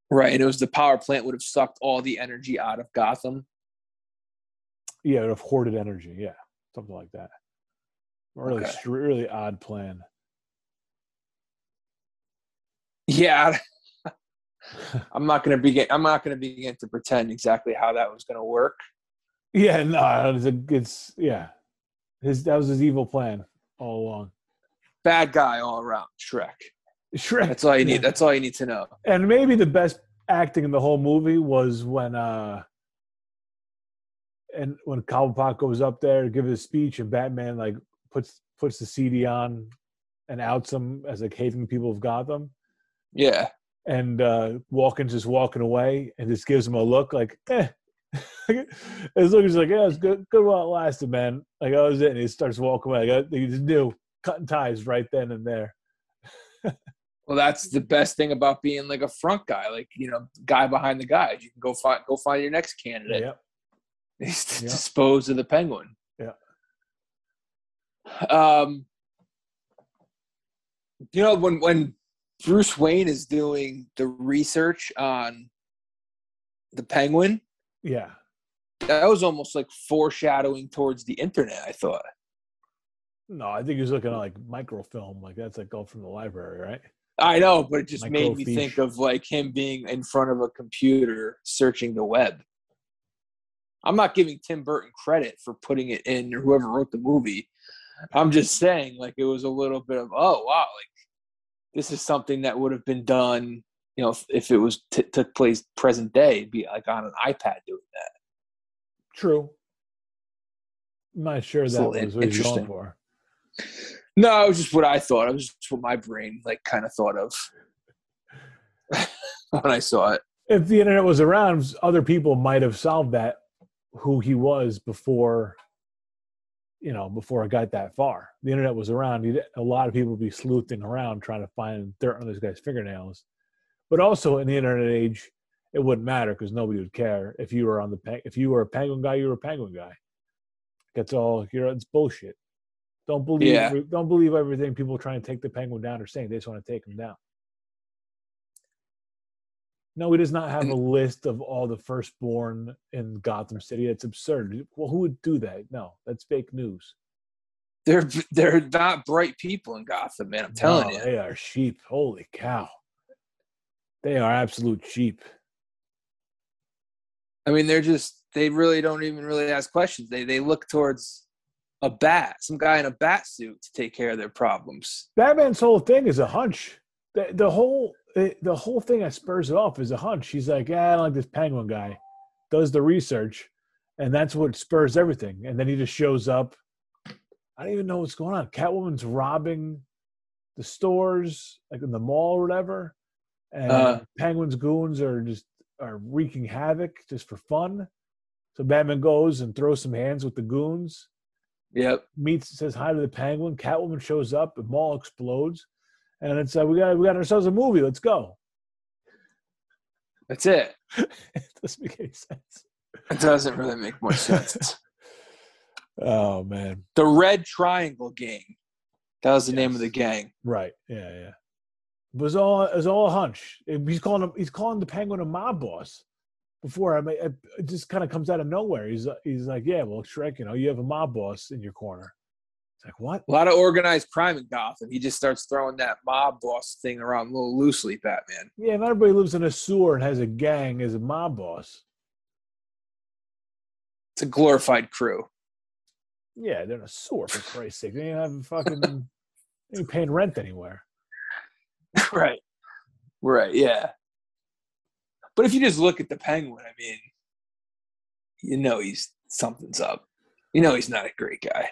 Right, and it was the power plant would have sucked all the energy out of Gotham. Yeah, it would have hoarded energy. Yeah, something like that. Really, Okay. really odd plan. Yeah, I'm not gonna begin. I'm not gonna begin to pretend exactly how that was gonna work. Yeah, no, it's, a, it's yeah, his that was his evil plan all along. Bad guy all around, Shreck. Shreck. That's all you need. That's all you need to know. and maybe the best acting in the whole movie was when uh and when Cobblepot goes up there to give his speech and Batman like puts puts the CD on and outs him as like hating people of Gotham. Yeah, and uh Walken's just walking away and just gives him a look like eh. His look is like yeah it's good good while it lasted man. Like that was it. And he starts walking away. Like, he just knew. Cutting ties right then and there. Well, that's the best thing about being like a front guy, like you know, guy behind the guys. You can go find go find your next candidate. yep He's to Yeah. dispose of the penguin. Yeah. Um, you know, when when Bruce Wayne is doing the research on the penguin, yeah that was almost like foreshadowing towards the internet. I thought. No, I think he was looking at like microfilm, like that's like all from the library, right? I know, but it just made me think of like him being in front of a computer searching the web. I'm not giving Tim Burton credit for putting it in or whoever wrote the movie. I'm just saying like it was a little bit of oh wow like this is something that would have been done you know if, if it was t- took place present day be like on an iPad doing that. True. I'm not sure that was what he's going for. No, it was just what I thought. It was just what my brain like kind of thought of when I saw it. If the internet was around, other people might have solved that who he was before, you know, before it got that far. The internet was around. You'd, a lot of people would be sleuthing around trying to find dirt on this guy's fingernails. But also in the internet age, it wouldn't matter because nobody would care if you were on the pe- if you were a penguin guy, you were a penguin guy. That's all. You're it's bullshit. Don't believe Yeah. don't believe everything people trying to take the penguin down are saying. They just want to take him down. No, he does not have a list of all the firstborn in Gotham City. It's absurd. Well, who would do that? No, that's fake news. They're they're not bright people in Gotham, man. I'm telling No, you. they are sheep. Holy cow, they are absolute sheep. I mean, they're just they really don't even really ask questions. They they look towards a bat, some guy in a bat suit to take care of their problems. Batman's whole thing is a hunch. The, the whole the, the whole thing that spurs it off is a hunch. He's like, yeah, I don't like this penguin guy. Does the research, and that's what spurs everything. And then he just shows up. I don't even know what's going on. Catwoman's robbing the stores, like in the mall or whatever, and Uh. Penguin's goons are just are wreaking havoc just for fun. So Batman goes and throws some hands with the goons Yep. meets says hi to the penguin. Catwoman shows up, the mall explodes, and it's uh, we got we got ourselves a movie. Let's go. That's it. it doesn't make any sense. It doesn't really make much sense. Oh man, the Red Triangle Gang. That was the name of the gang. right? Yeah, yeah. It was all it was all a hunch. He's calling him. He's calling the penguin a mob boss. Before I mean, it it just kind of comes out of nowhere. He's he's like, yeah, well, Shreck, you know, you have a mob boss in your corner. It's like what? A lot of organized crime in Gotham. He just starts throwing that mob boss thing around a little loosely, Batman. Yeah, not everybody lives in a sewer and has a gang as a mob boss. It's a glorified crew. Yeah, they're in a sewer for Christ's sake. They ain't having fucking they ain't paying rent anywhere. right. Right. Yeah. But if you just look at the penguin, I mean, you know he's something's up. You know he's not a great guy.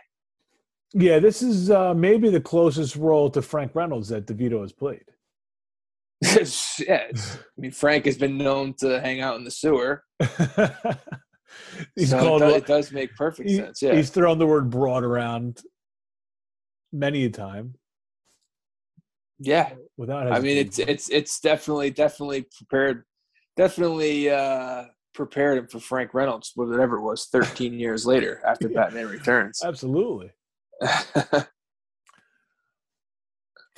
Yeah, this is uh, maybe the closest role to Frank Reynolds that DeVito has played. yeah, I mean, Frank has been known to hang out in the sewer. he's so called, it, does, it does make perfect he- sense. Yeah. He's thrown the word broad around many a time Yeah. without. I mean, it's it's it's definitely definitely prepared, definitely uh prepared him for Frank Reynolds, whatever it was, 13 years later after Yeah. Batman Returns. absolutely.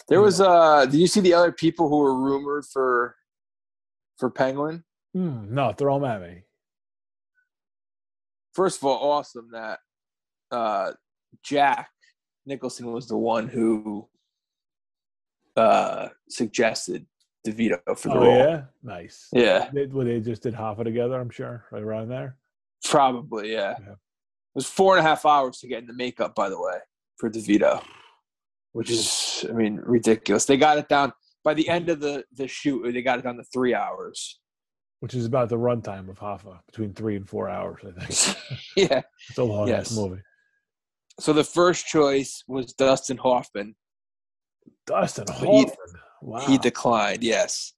There was uh did you see the other people who were rumored for for Penguin? Mm, no, throw him at me. First of all, awesome that uh Jack Nicholson was the one who uh suggested DeVito for the Oh role. yeah, nice. Yeah, They, well, they just did Hoffa together. I'm sure, right around there. probably, yeah. Yeah. It was four and a half hours to get in the makeup, by the way, for DeVito. which is I mean ridiculous. They got it down by the end of the the shoot. They got it down to three hours. which is about the runtime of Hoffa, between three and four hours. I think yeah. it's a long ass Yes. movie. So the first choice was Dustin Hoffman. Dustin he- Hoffman. Wow. He declined. Yes.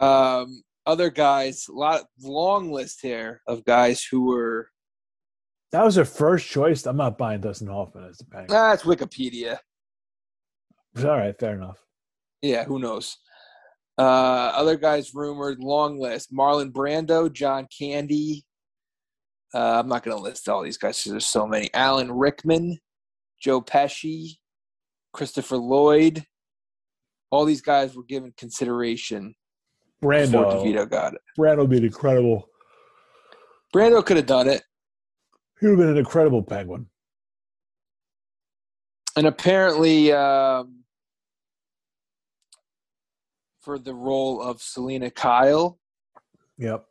Um, other guys, a lot long list here of guys who were. That was their first choice. I'm not buying Dustin Hoffman as the Penguin. That's Wikipedia. All right, fair enough. Yeah, who knows? Uh, other guys rumored long list: Marlon Brando, John Candy. Uh, I'm not going to list all these guys because there's so many. Alan Rickman, Joe Pesci, Christopher Lloyd. All these guys were given consideration Brando. DeVito got it. Brando would be incredible. Brando could have done it, He would have been an incredible Penguin. and apparently, um, for the role of Selina Kyle. Yep.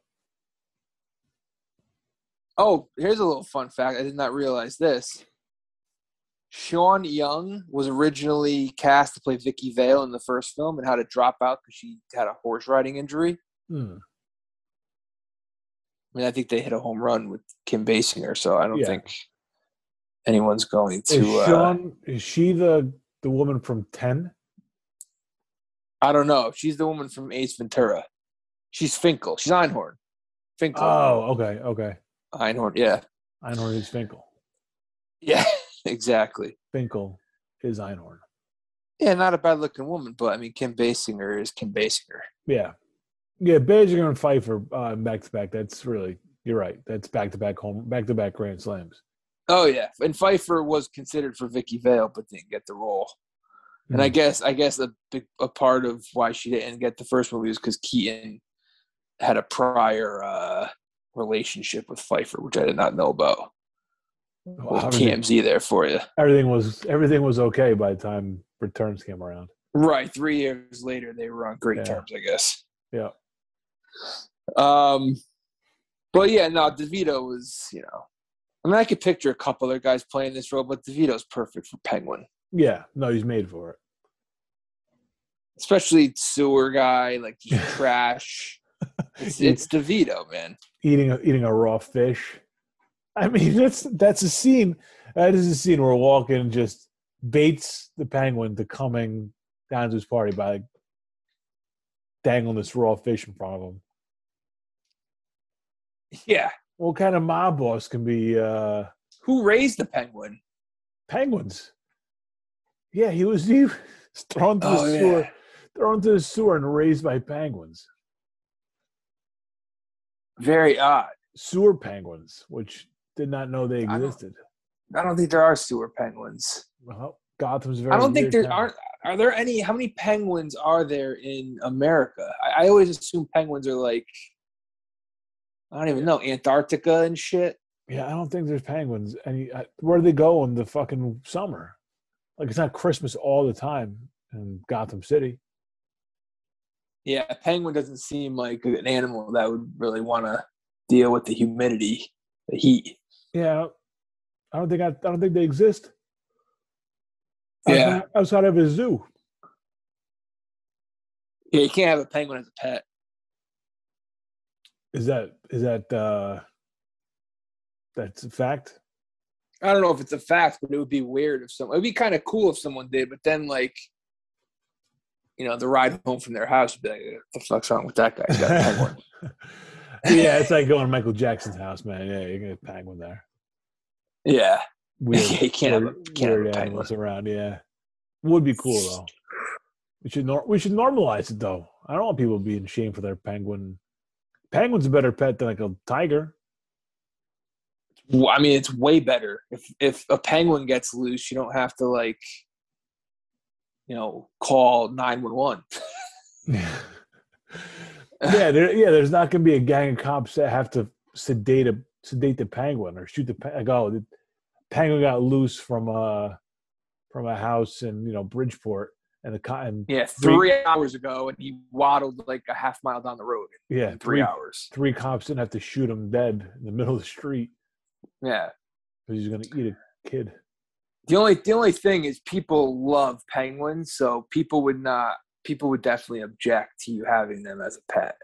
Oh, here's a little fun fact. I did not realize this. Sean Young was originally cast to play Vicky Vale in the first film and had to drop out because she had a horse riding injury. Hmm. I mean, I think they hit a home run with Kim Basinger, so I don't Yeah. think anyone's going Is to. Uh, Is she the the woman from Ten? I don't know. She's the woman from Ace Ventura. She's Finkel. She's Einhorn. Finkel. Oh, okay, okay. Einhorn. Yeah. Einhorn is Finkel. Yeah. exactly. Finkel is Einhorn. Yeah, not a bad looking woman, but I mean, Kim Basinger is Kim Basinger. Yeah, yeah. Basinger and Pfeiffer uh, back to back. That's really you're right. That's back to back home, back to back Grand Slams. Oh yeah, and Pfeiffer was considered for Vicky Vale, but didn't get the role. And I Hmm. guess I guess a big a part of why she didn't get the first movie was because Keaton had a prior uh, relationship with Pfeiffer, which I did not know about. Well, Little TMZ there for you. everything was everything was okay by the time returns came around. Right, three years later, they were on great Yeah. terms, I guess. Yeah. Um, but yeah, no, DeVito was, you know, I mean, I could picture a couple other guys playing this role, but DeVito's perfect for Penguin, Yeah, no, he's made for it. especially sewer guy, like trash. It's, it's DeVito, man. Eating a, eating a raw fish. I mean, that's that's a scene. That is a scene where Walken just baits the penguin to coming down to his party by like, dangling this raw fish in front of him. Yeah. What kind of mob boss can be uh, Who raised the Penguin? penguins? Yeah, he was he was thrown to the Oh, sewer, yeah. thrown to the sewer and raised by penguins, Very odd. sewer penguins, which did not know they I don't- existed. I don't think there are sewer penguins. Well, Gotham's very. I don't think there aren't. Are there any? How many penguins are there in America? I, I always assume penguins are like, I don't even know, Antarctica and shit. Yeah, I don't think there's penguins. Any I- where do they go in the fucking summer? Like it's not Christmas all the time in Gotham City. Yeah, a penguin doesn't seem like an animal that would really want to deal with the humidity, the heat. Yeah, I don't think I, I don't think they exist. Yeah. outside, outside of a zoo. Yeah, you can't have a penguin as a pet. Is that is that uh that's a fact? I don't know if it's a fact, but it would be weird if someone. It'd be kind of cool if someone did, but then like, you know, the ride home from their house would be like, "What the fuck's wrong with that guy? Yeah, it's like going to Michael Jackson's house, man. Yeah, you're gonna penguin there. yeah, Weird, Yeah, you can't have a- weird, can't have a weird penguin. animals around. Yeah, would be cool though. We should nor- we should normalize it though. I don't want people being shamed for their penguin. Penguin's a better pet than like a tiger. Well, I mean, it's way better if if a penguin gets loose, you don't have to like, you know, call nine one one. yeah, there, yeah. There's not going to be a gang of cops that have to sedate a sedate the penguin or shoot the like. Oh, the penguin got loose from a from a house in you know Bridgeport, and the and Yeah, Three- three hours ago, and he waddled like a half mile down the road yeah, in three hours. three cops didn't have to shoot him dead in the middle of the street Yeah. because he's to eat a kid. The only the only thing is people love penguins, so people would not people would definitely object to you having them as a pet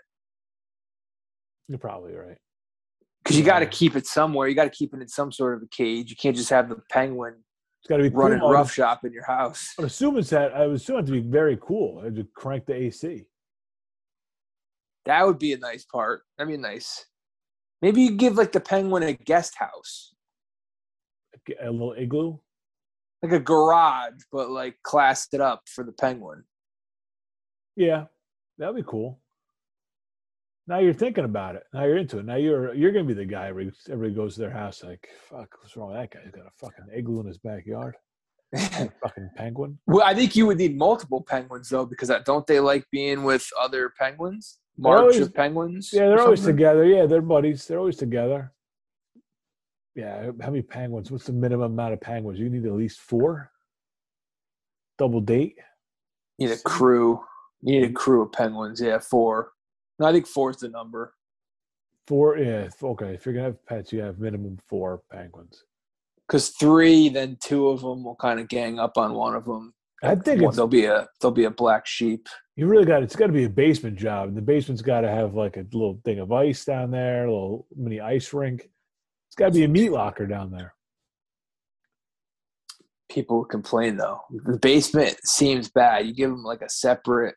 You're probably right. because you got to keep it somewhere. You got to keep it in some sort of a cage. You can't just have the penguin It's got to be running cool. I would- roughshop in your house. I would assume it's that. I would assume it to be very cool. I would crank the AC. That would be a nice part. That'd be nice. Maybe you give like the penguin a guest house, A little igloo. like a garage, but like classed it up for the penguin. Yeah, that'd be cool. Now you're thinking about it. Now you're into it. Now you're you're gonna be the guy. Everybody, everybody goes to their house like, "Fuck, what's wrong with that guy? He's got a fucking igloo in his backyard. fucking penguin." Well, I think you would need multiple penguins though, because don't they like being with other penguins? March always- of penguins. Yeah, they're always together. Yeah, they're buddies. They're always together. Yeah, how many penguins? What's the minimum amount of penguins? You need at least four. Double date. You need a crew. You need a crew of penguins. Yeah, four. No, I think four is the number. Four. Yeah. Okay. If you're gonna have pets, you have minimum four penguins. Because three, then two of them will kind of gang up on one of them. I think One- there'll be a there'll be a black sheep. you really got. It's got to be a basement job. The basement's got to have like a little thing of ice down there, a little mini ice rink. It's got to be a meat locker down there. People complain though. The basement seems bad. You give them like a separate.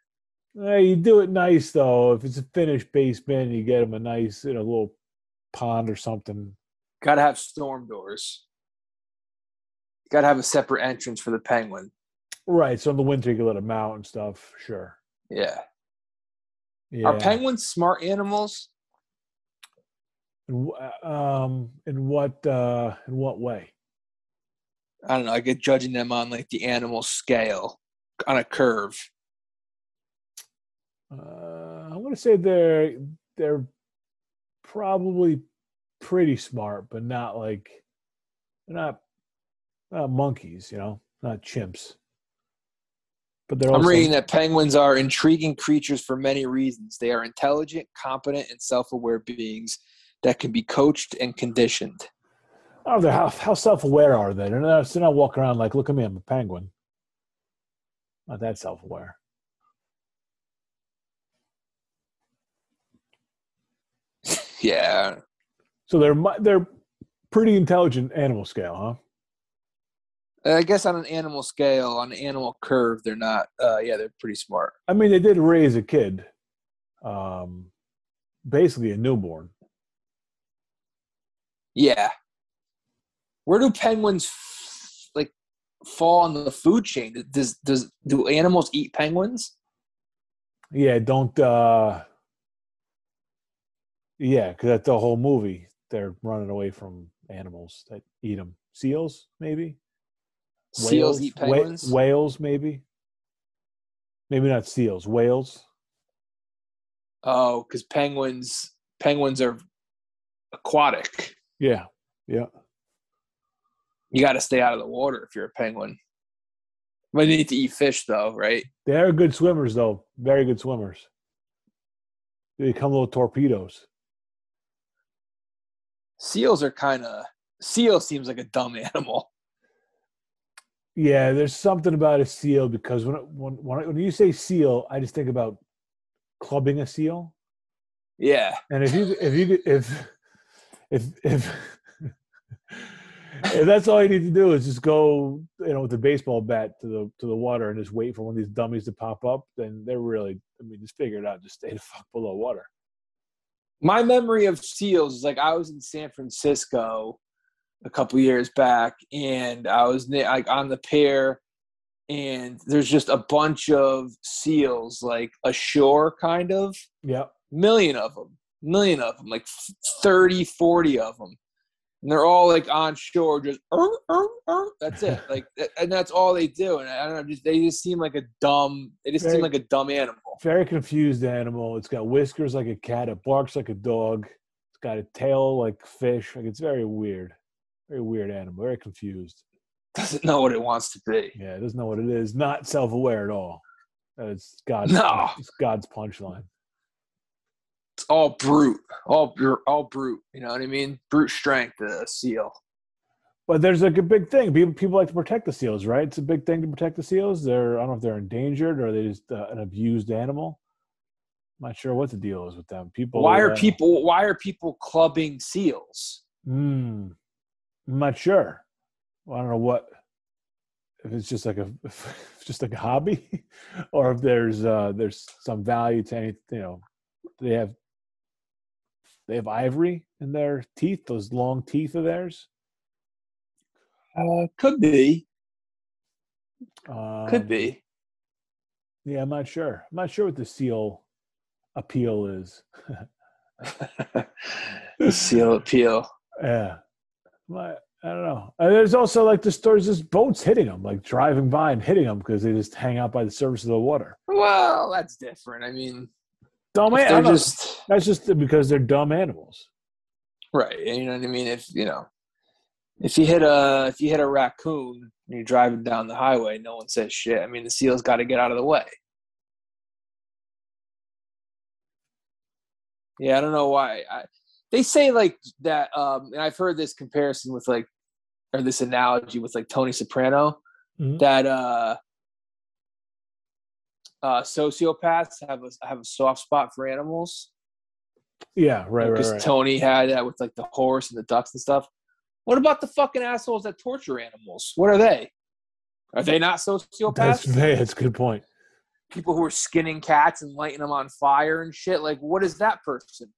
Hey, you do it nice though. If it's a finished basement, you get them a nice, you know, little pond or something. Got to have storm doors. Got to have a separate entrance for the penguin. Right. So in the winter, you can let them out and stuff. Sure. Yeah. Yeah. Are penguins smart animals? In um, in what uh, in what way? I don't know. I get judging them on like the animal scale on a curve. Uh, I'm gonna say they're they're probably pretty smart, but not like they're not not monkeys, you know, not chimps. But they're I'm also reading that penguins are intriguing creatures for many reasons. They are intelligent, competent, and self aware beings that can be coached and conditioned. Oh, they're how, how self-aware are they? They're not, they're not walking around like, look at me, I'm a penguin. Not that self-aware. Yeah. So they're they're pretty intelligent animal scale, huh? I guess on an animal scale, on an animal curve, they're not. Uh, yeah, they're pretty smart. I mean, they did raise a kid, um, basically a newborn. Yeah. Where do penguins f- like fall on the food chain? Does does do animals eat penguins? Yeah, don't. uh Yeah, because that's the whole movie. They're running away from animals that eat them. Seals, maybe. Seals eat Wha- penguins. whales, maybe. Maybe not seals. Whales. Oh, because penguins penguins are aquatic. Yeah, yeah. You got to stay out of the water if you're a penguin. But you need to eat fish, though, right? They're good swimmers, though. Very good swimmers. They become little torpedoes. Seals are kind of. Seal seems like a dumb animal. Yeah, there's something about a seal because when when when, when you say seal, I just think about clubbing a seal. Yeah. And if you if you if if if if that's all you need to do is just go, you know, with the baseball bat to the to the water and just wait for one of these dummies to pop up, then they're really I mean, just figure it out. Just stay the fuck below water. My memory of seals is like I was in San Francisco a couple years back, and I was like on the pier, and there's just a bunch of seals like ashore, kind of. Yeah. Million of them, million of them, like 30, 40 of them and they're all like on shore, just er, er, er. that's it. Like, and that's all they do. And I don't know, just they just seem like a dumb. They just very, seem like a dumb animal. Very confused animal. It's got whiskers like a cat. It barks like a dog. It's got a tail like fish. Like it's very weird. Very weird animal. Very confused. Doesn't know what it wants to be. Yeah, it doesn't know what it is. Not self-aware at all. It's God's. No. It's God's punchline all brute, all all brute. You know what I mean? Brute strength, a seal. But there's like a big thing. People people like to protect the seals, right? It's a big thing to protect the seals. They're I don't know if they're endangered or they just uh, an abused animal. I'm not sure what the deal is with them. People. Why are uh, people Why are people clubbing seals? Hmm. I'm not sure. I don't know what if it's just like a just like a hobby, or if there's uh there's some value to any you know they have they have ivory in their teeth, those long teeth of theirs. Uh, could be. Um, could be. Yeah, I'm not sure. I'm not sure what the seal appeal is. the seal appeal. Yeah. My, I don't know. And there's also like the stories, just boats hitting them, like driving by and hitting them because they just hang out by the surface of the water. Well, that's different. I mean, dumb animals. Just, that's just because they're dumb animals. Right. You know what I mean? If you know, if you hit a if you hit a raccoon and you're driving down the highway, no one says shit. I mean, the seal's got to get out of the way. Yeah, I don't know why. I, they say like that, um, and I've heard this comparison with like, or this analogy with like Tony Soprano, mm-hmm. that uh, uh, sociopaths have a have a soft spot for animals. Yeah, right, right, Because right. Tony had that with like the horse and the ducks and stuff. What about the fucking assholes that torture animals? What are they? Are they not sociopaths? That's, that's a good point. People who are skinning cats and lighting them on fire and shit. Like, what is that person?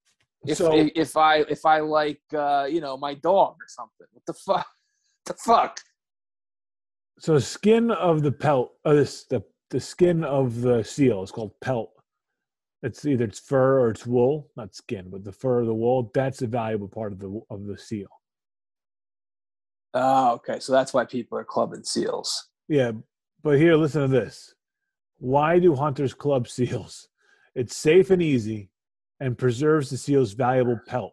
If So- if, if I if I like uh, you know my dog or something, what the fuck? the fuck? So skin of the pelt, uh, this the the skin of the seal is called pelt. It's either it's fur or it's wool, not skin, but the fur or the wool. That's a valuable part of the of the seal. Oh, okay. So that's why people are clubbing seals. Yeah, but here, listen to this. Why do hunters club seals? It's safe and easy, and preserves the seal's valuable pelt.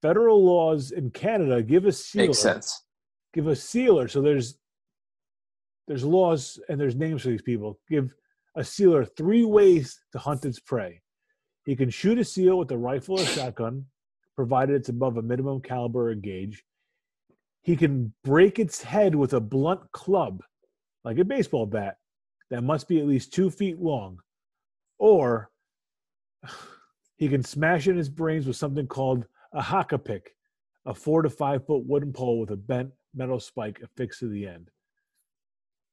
Federal laws in Canada give a sealer Makes sense. give a sealer. So there's there's laws and there's names for these people. Give a sealer three ways to hunt its prey. He can shoot a seal with a rifle or shotgun, provided it's above a minimum caliber or gauge. He can break its head with a blunt club, like a baseball bat, that must be at least two feet long. Or he can smash in its brains with something called a hakapik, a four to five foot wooden pole with a bent metal spike affixed to the end.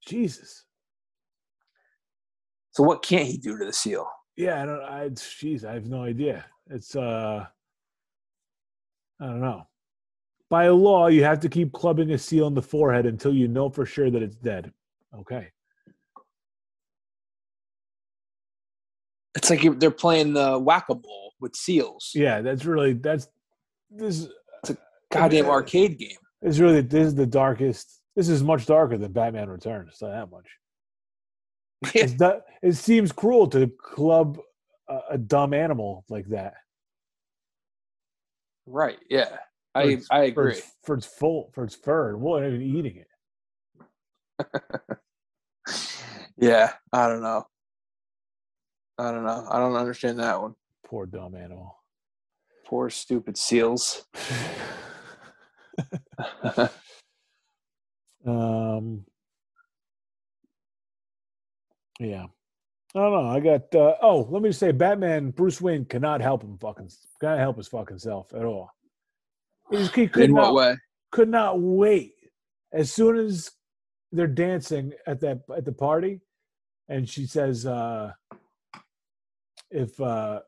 Jesus. So what can't he do to the seal? Yeah, I don't. I jeez, I have no idea. It's uh, I don't know. By law, you have to keep clubbing a seal in the forehead until you know for sure that it's dead. Okay. It's like you're- they're playing the whack a mole with seals. Yeah, that's really that's this. It's a goddamn Yeah. arcade game. It's really this is the darkest. This is much darker than Batman Returns. Not that much. It's that, it seems cruel to club a, a dumb animal like that. right. Yeah. I its- I for agree. its, for its full for its fur and what even eating it. Yeah. I don't know. I don't know. I don't understand that one. Poor dumb animal. Poor stupid seals. um. Yeah. I don't know. I got. Uh, oh, let me just say, Batman Bruce Wayne cannot help him fucking cannot help his fucking self at all. He, just, he could In what not way? could not wait. As soon as they're dancing at that at the party, and she says, uh, "If uh,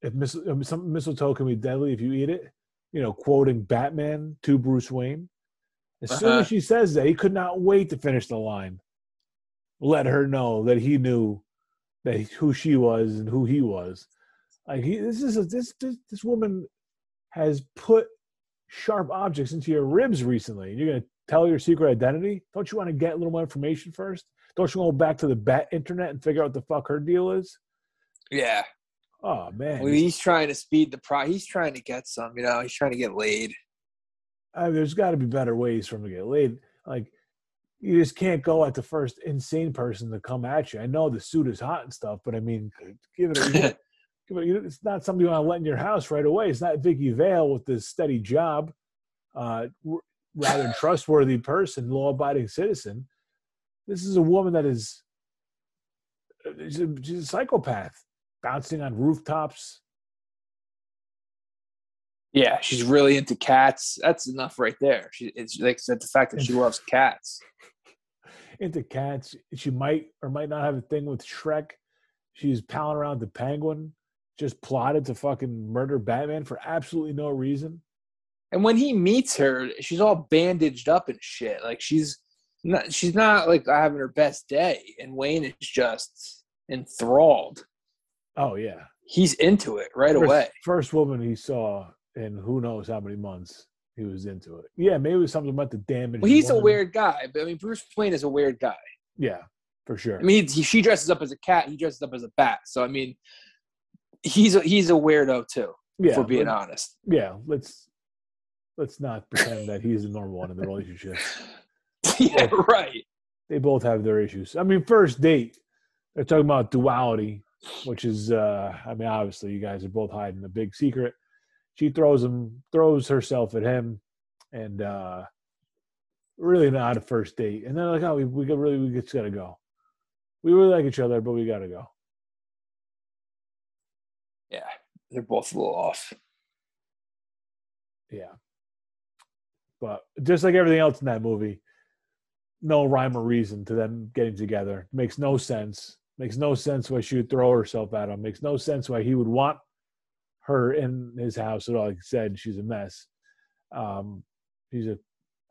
if mis- um, some mistletoe can be deadly if you eat it," you know, quoting Batman to Bruce Wayne. As soon Uh-huh. as she says that, he could not wait to finish the line. Let her know that he knew that who she was and who he was. Like he, this is a, this, this this woman has put sharp objects into your ribs recently. And you're gonna tell your secret identity? Don't you want to get a little more information first? Don't you want to go back to the bat internet and figure out what the fuck her deal is? Yeah. Oh man, Well, he's trying to speed the pro. He's trying to get some. You know, he's trying to get laid. I mean, there's got to be better ways for him to get laid. Like, you just can't go at the first insane person to come at you. I know the suit is hot and stuff, but I mean, give it. A, give it it's not somebody you want to let in your house right away. It's not Vicky Vale with this steady job, uh, rather trustworthy person, law-abiding citizen. This is a woman that is she's a, she's a psychopath, bouncing on rooftops. Yeah, she's really into cats. That's enough right there. She it's like said the fact that she loves cats. into cats. She might or might not have a thing with Shreck. She's palling around the penguin, just plotted to fucking murder Batman for absolutely no reason. And when he meets her, she's all bandaged up and shit. Like she's not she's not like having her best day. And Wayne is just enthralled. Oh yeah. He's into it right First, away. first woman he saw in who knows how many months he was into it. Yeah, maybe it was something about the damage. Well, he's a weird guy, but I mean Bruce Wayne is a weird guy. Yeah, for sure. I mean, he, she dresses up as a cat. He dresses up as a bat. So I mean, he's a, he's a weirdo too. yeah, if we're being honest. yeah. Let's let's not pretend that he's the normal one in the relationship. yeah, right. they both have their issues. I mean, first date, they're talking about duality, which is, uh, I mean, obviously you guys are both hiding a big secret. She throws him, throws herself at him, and uh, really not a first date. And they're like, oh, we, we got really, we just gotta go. We really like each other, but we gotta go. Yeah, they're both a little off. Yeah. But just like everything else in that movie, no rhyme or reason to them getting together. Makes no sense. Makes no sense why she would throw herself at him. Makes no sense why he would want her in his house at all. Like I said, she's a mess. Um, she's a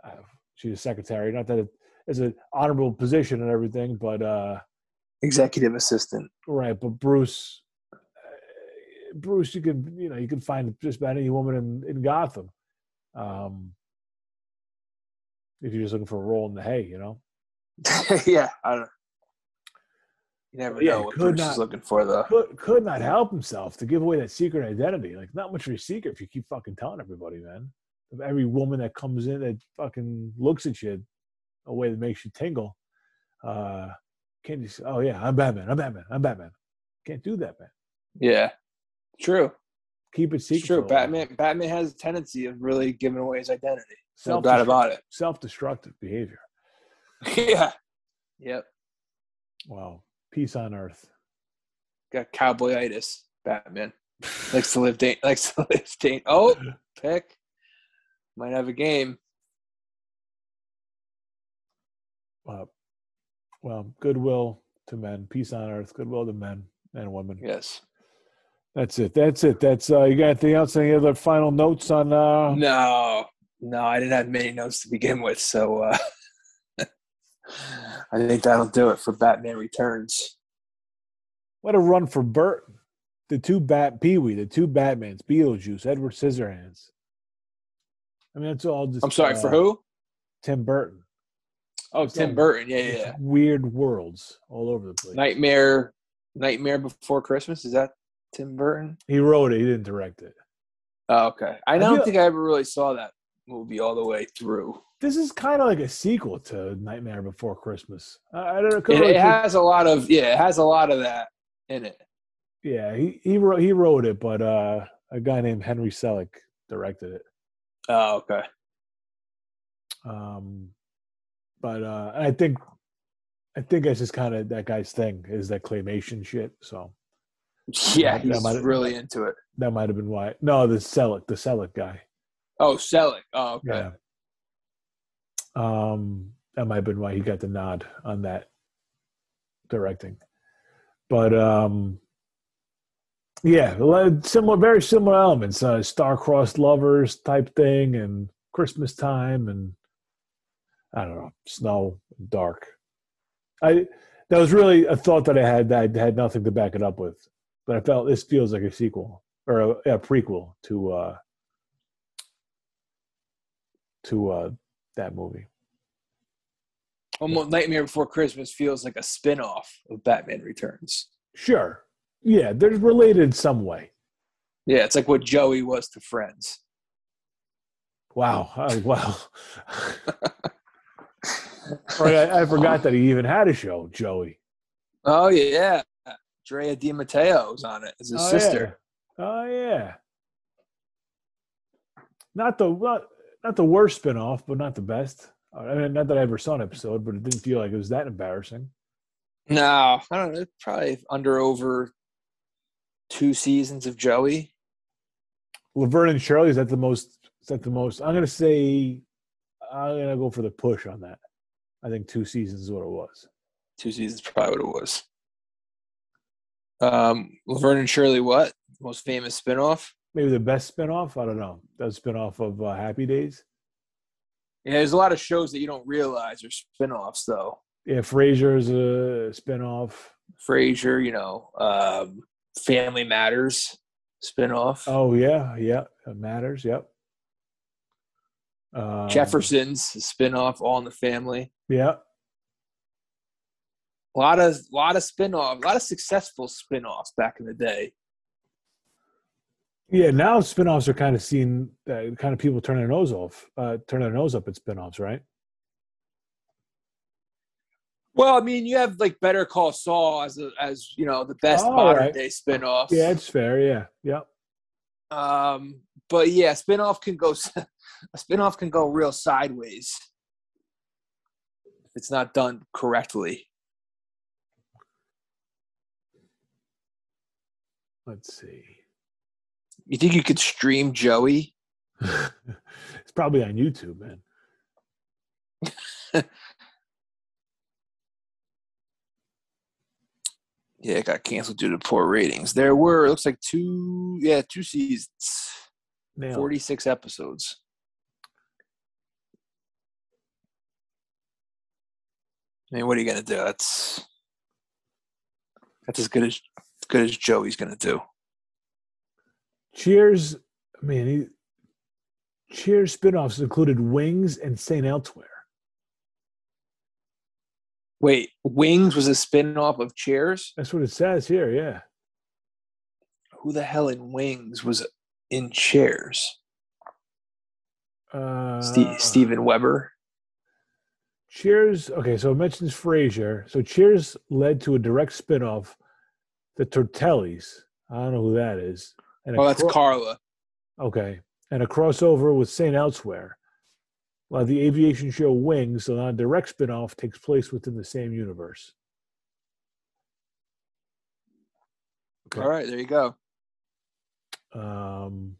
uh, she's a secretary. Not that it is an honorable position and everything, but uh, Executive assistant. Right, but Bruce, uh, Bruce, you can you know you can find just about any woman in in Gotham, um, if you're just looking for a roll in the hay, you know. yeah, I don't. You never Yeah, know what could Bruce not- is looking for, though. Could could not help himself to give away that secret identity. Like not much of a secret if you keep fucking telling everybody, man. Every woman that comes in that fucking looks at you a way that makes you tingle, uh, can't you? Say, oh yeah, I'm Batman. I'm Batman. I'm Batman. Can't do that, man. Yeah, true. Keep it secret. It's true. Batman. Batman has a tendency of really giving away his identity. No Self- doubt about it. Self-destructive behavior. yeah. Yep. Wow. Peace on earth. Got cowboyitis. Batman likes to live. Da- likes to live. Da- oh, pick. Might have a game. Uh, well, goodwill to men, peace on earth, goodwill to men and women. Yes. That's it. That's it. That's uh you got anything else? Any other final notes on uh No, no, I didn't have many notes to begin with, so uh, I think that'll do it for Batman Returns. what a run for Burt. The two bat Pee Wee, the two Batmans, Beetlejuice, Edward Scissorhands. I mean that's all just I'm sorry uh, for who? Tim Burton. Oh, it's Tim Burton. Yeah, yeah. Yeah. Weird worlds all over the place. Nightmare, Nightmare Before Christmas. Is that Tim Burton? He wrote it, he didn't direct it. Oh, okay. I I don't feel- think I ever really saw that movie all the way through. This is kind of like a sequel to Nightmare Before Christmas. I, I don't know. It, really it has a lot of yeah, it has a lot of that in it. Yeah, he he wrote he wrote it, but uh, a guy named Henry Selick directed it. Oh, okay. Um, but uh, I think I think that's just kind of that guy's thing is that claymation shit. So Yeah, That- that he's might- really into it. that might have been why. No, the Selick, the Selick guy. Oh, Selleck. Oh, okay. Yeah. Um, that might have been why he got the nod on that directing. But um, yeah, similar, very similar elements. Uh, star-crossed lovers type thing, and Christmas time, and I don't know, snow, dark. I that was really a thought that I had that I had nothing to back it up with, but I felt this feels like a sequel or a, a prequel to uh to uh that movie. Almost Nightmare Before Christmas feels like a spin-off of Batman Returns. Sure. Yeah, they're related in some way. Yeah, it's like what Joey was to Friends. Wow. Oh, wow. Right, I, I forgot that he even had a show, Joey. Oh yeah, Drea de Matteo was on it as his Oh, sister. Yeah. Oh yeah. Not the not, not the worst spinoff, but not the best. I mean, not that I ever saw an episode, but it didn't feel like it was that embarrassing. No, I don't know. Probably under over two seasons of Joey. Laverne and Shirley is that the most? Is that the most? I'm gonna say, I'm gonna go for the push on that. I think two seasons is what it was. Two seasons, probably what it was. Um, Laverne and Shirley, what most famous spinoff? Maybe the best spinoff. I don't know. That spinoff of uh, Happy Days. Yeah, there's a lot of shows that you don't realize are spinoffs, though. Yeah, Frasier's a spinoff. Frasier, you know, um, Family Matters spinoff. Oh yeah, yeah, it matters. Yep. Um, Jefferson's spinoff, All in the Family. Yeah, A lot of lot of spin-off, a lot of successful spin-offs back in the day. Yeah. Now spinoffs are kind of seen. Uh, kind of people turn their nose off, uh, turn their nose up at spinoffs, right? Well, I mean, you have like Better Call Saul as a, as you know the best Oh, modern right. day spinoff. Yeah, it's fair. Yeah, yep. Um, but yeah, spinoff can go a spinoff can go real sideways if it's not done correctly. Let's see. You think you could stream Joey? it's probably on YouTube, man. Yeah, it got canceled due to poor ratings. There were it looks like two yeah, two seasons. Nailed 46 episodes. I mean, what are you gonna do? That's that's as good as good as Joey's gonna do. Cheers. man, he, Cheers spinoffs included Wings and Saint Elsewhere. Wait, Wings was a spin-off of Cheers? That's what it says here. Yeah. Who the hell in Wings was in Cheers? Uh, Ste- Steven Weber. Cheers. Okay, so it mentions Frasier. So Cheers led to a direct spinoff, the Tortellis. I don't know who that is. And Oh, that's cro- Carla. okay, and a crossover with Saint Elsewhere. While the aviation show Wings, now a direct spinoff, takes place within the same universe. Okay. All right, there you go. Um,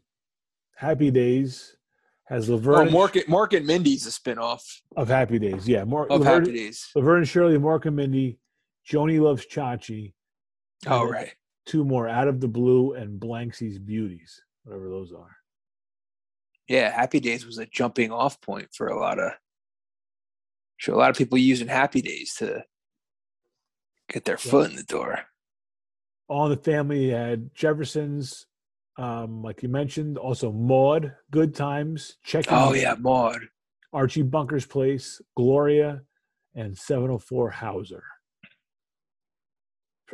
Happy Days has Laverne Oh, Mork, and- Mork and Mindy's a spinoff of Happy Days. Yeah, more of Laverne, Happy Days. Laverne and Shirley, Mark and Mindy, Joanie Loves Chachi. Oh, right. Two more, Out of the Blue and Blansky's Beauties, whatever those are. Yeah, Happy Days was a jumping off point for a lot of sure a lot of people using Happy Days to get their foot in the door. All in the Family had Jeffersons, um, like you mentioned, also Maude, Good Times, Check. Oh yeah, Maude. Archie Bunker's Place, Gloria, and 704 Hauser.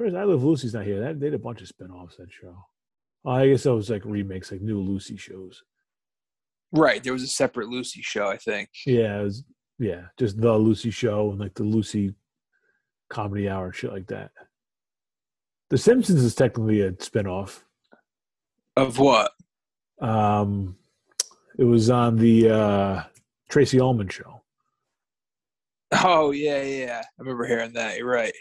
First, I Love Lucy's not here. That, they did a bunch of spin-offs, that show. Oh, I guess that was like remakes, like new Lucy shows. Right, there was a separate Lucy show, I think. Yeah, it was, yeah, just the Lucy show and like the Lucy comedy hour and shit like that. The Simpsons is technically a spin-off. Of what? Um, it was on the uh, Tracey Ullman show. Oh yeah, yeah. I remember hearing that. You're right.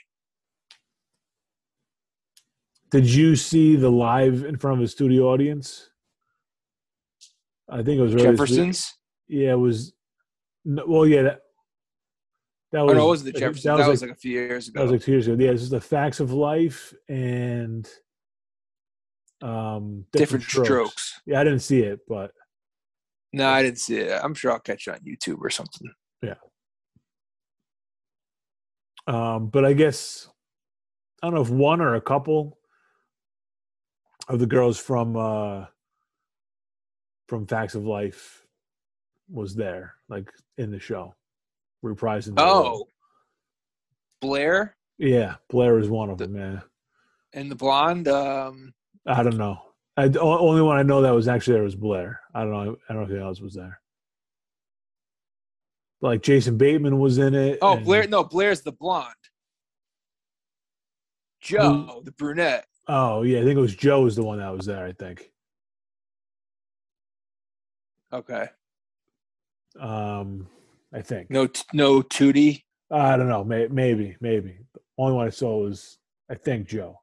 Did you see the live in front of a studio audience? I think it was. Jefferson's. Yeah, it was. Well, yeah, that, that Oh was. no, it wasn't the Jeffersons. That, That was, was, like, like, a few years ago. that was like two years ago. Yeah, this is the facts of life and um different strokes. Yeah, I didn't see it, but No, I didn't see it. I'm sure I'll catch it on YouTube or something. Yeah. Um, but I guess I don't know if one or a couple of the girls from uh from Facts of Life was there, like in the show, reprising. the role. Oh, Blair yeah, Blair is one of them. Yeah, and the blonde. Um, I don't know. I the only one I know that was actually there was Blair. I don't know. I don't know who else was there. Like Jason Bateman was in it. oh, and- Blair. No, Blair's the blonde. Joe, the brunette. Oh yeah, I think it was Joe was the one that was there. I think. Okay. Um, I think. No, t- no Tootie. I don't know. May, maybe, maybe. The only one I saw was I think Joe.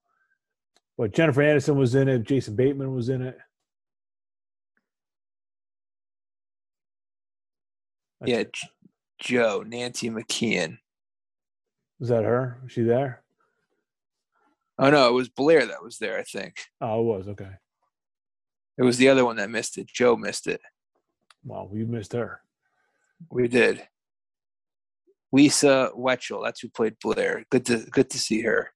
But Jennifer Aniston was in it. Jason Bateman was in it. That's Yeah, it. J- Joe, Nancy McKeon. Was that her? Was she there? Oh no, it was Blair that was there. I think Oh, it was okay. it was the other one that missed it. Joe missed it. Well, we missed her. We did. Lisa Whelchel, that's who played Blair. Good to good to see her.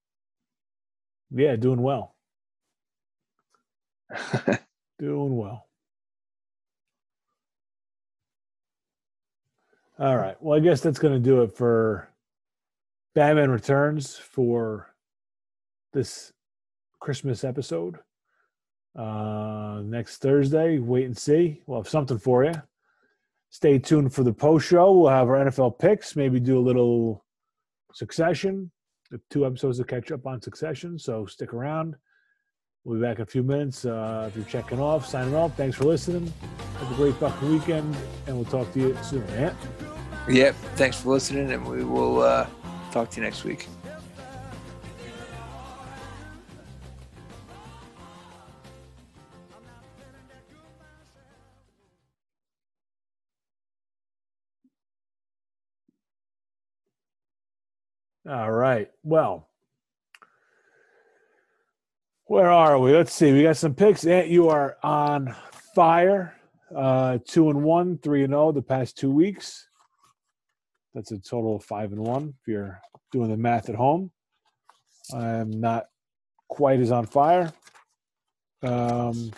Yeah, doing well. Doing well. All right. Well, I guess that's going to do it for Batman Returns for this Christmas episode. Uh, next Thursday, wait and see. We'll have something for you. Stay tuned for the post show. We'll have our NFL picks, maybe do a little succession, the two episodes to catch up on succession. So stick around. We'll be back in a few minutes. Uh, if you're checking off, signing off. Thanks for listening. Have a great fucking weekend, and we'll talk to you soon. Yep. Thanks for listening, and we will uh, talk to you next week. All right. Well, where are we? Let's see. We got some picks. Ant, you are on fire. Uh, two and one, three and zero the past two weeks. That's a total of five and one. If you're doing the math at home, I'm not quite as on fire. Um,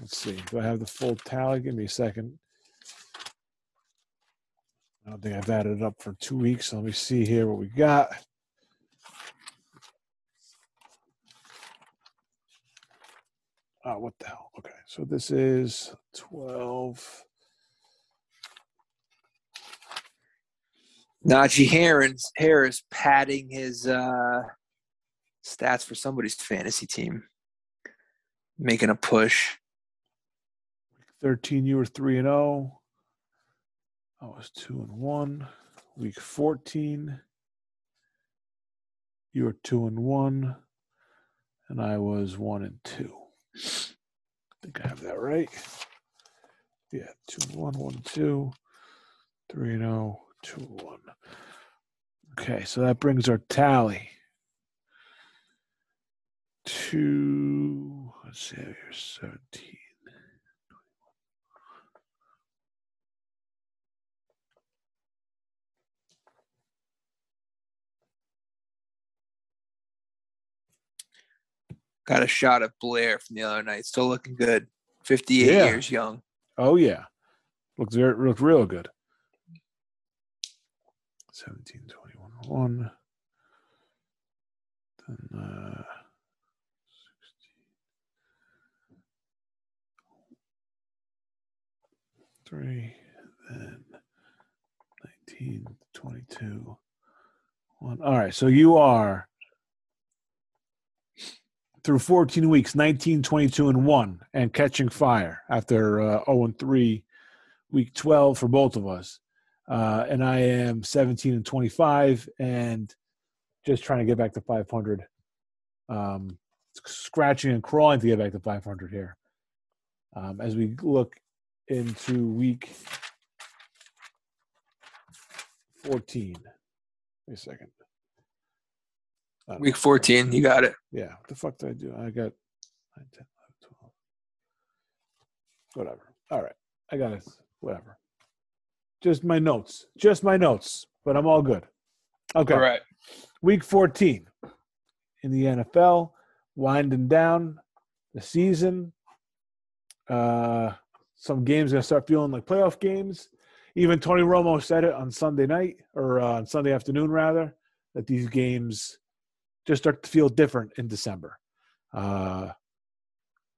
let's see. Do I have the full tally? Give me a second. I don't think I've added it up for two weeks. Let me see here what we got. Oh, what the hell? Okay, so this is 12. Najee Harris, Harris padding his uh, stats for somebody's fantasy team, making a push. 13, you were 3 and 0. I was 2 and 1. Week 14, you were 2 and 1. And I was 1 and 2. I think I have that right. Yeah, 2 and 1, 1 and 2, 3 and 0, 2 and 1. Okay, so that brings our tally to, let's see, here, 17. Got a shot of Blair from the other night. Still looking good. 58 Yeah. years young. Oh yeah, looks very looks real good. 17, 21, 1. Then uh, 16, 3, then 19, 22, 1. All right, so you are through 14 weeks 19 22 and 1 and catching fire after uh, 0 and 3 week 12 for both of us uh, and I am 17 and 25, and just trying to get back to 500. Um, scratching and crawling to get back to 500 here. Um, as we look into week 14. Wait a second. Week 14, you got it. Yeah. What the fuck did I do? I got 9, 10, 11, 12. Whatever. All right. I got it. Whatever. Just my notes. Just my notes. But I'm all good. Okay. All right. Week 14 in the NFL, winding down the season. Uh, some games going to start feeling like playoff games. Even Tony Romo said it on Sunday night, or uh, on Sunday afternoon, rather, that these games just start to feel different in December. Uh,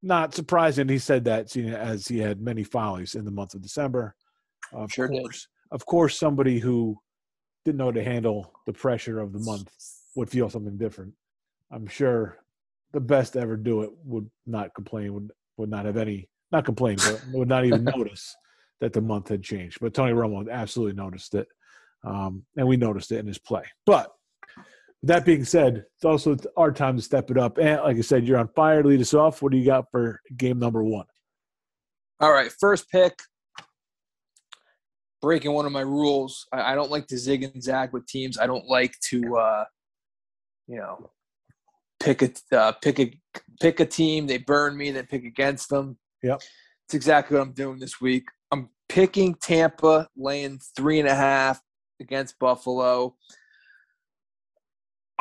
not surprising he said that, seeing as he had many follies in the month of December. Of Sure did. course, of course, somebody who didn't know how to handle the pressure of the month would feel something different. I'm sure the best to ever do it would not complain, would would not have any not complain, but would not even notice that the month had changed. But Tony Romo absolutely noticed it, um, and we noticed it in his play. But that being said, it's also our time to step it up. And like I said, you're on fire. Lead us off. What do you got for game number one? All right, first pick. Breaking one of my rules. I, I don't like to zig and zag with teams. I don't like to, uh, you know, pick a uh, pick a pick a team. They burn me, then pick against them. Yep. It's exactly what I'm doing this week. I'm picking Tampa, laying three and a half against Buffalo.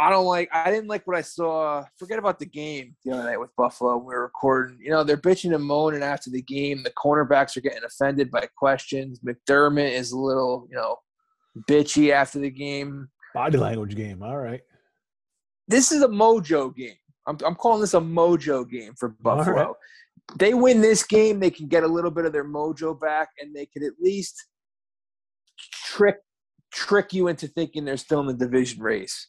I don't like. I didn't like what I saw. Forget about the game the other night with Buffalo. We were recording. You know, they're bitching and moaning after the game. The cornerbacks are getting offended by questions. McDermott is a little, you know, bitchy after the game. Body language game. All right. This is a mojo game. I'm, I'm calling this a mojo game for Buffalo. right. They win this game, they can get a little bit of their mojo back, and they could at least trick trick you into thinking they're still in the division race.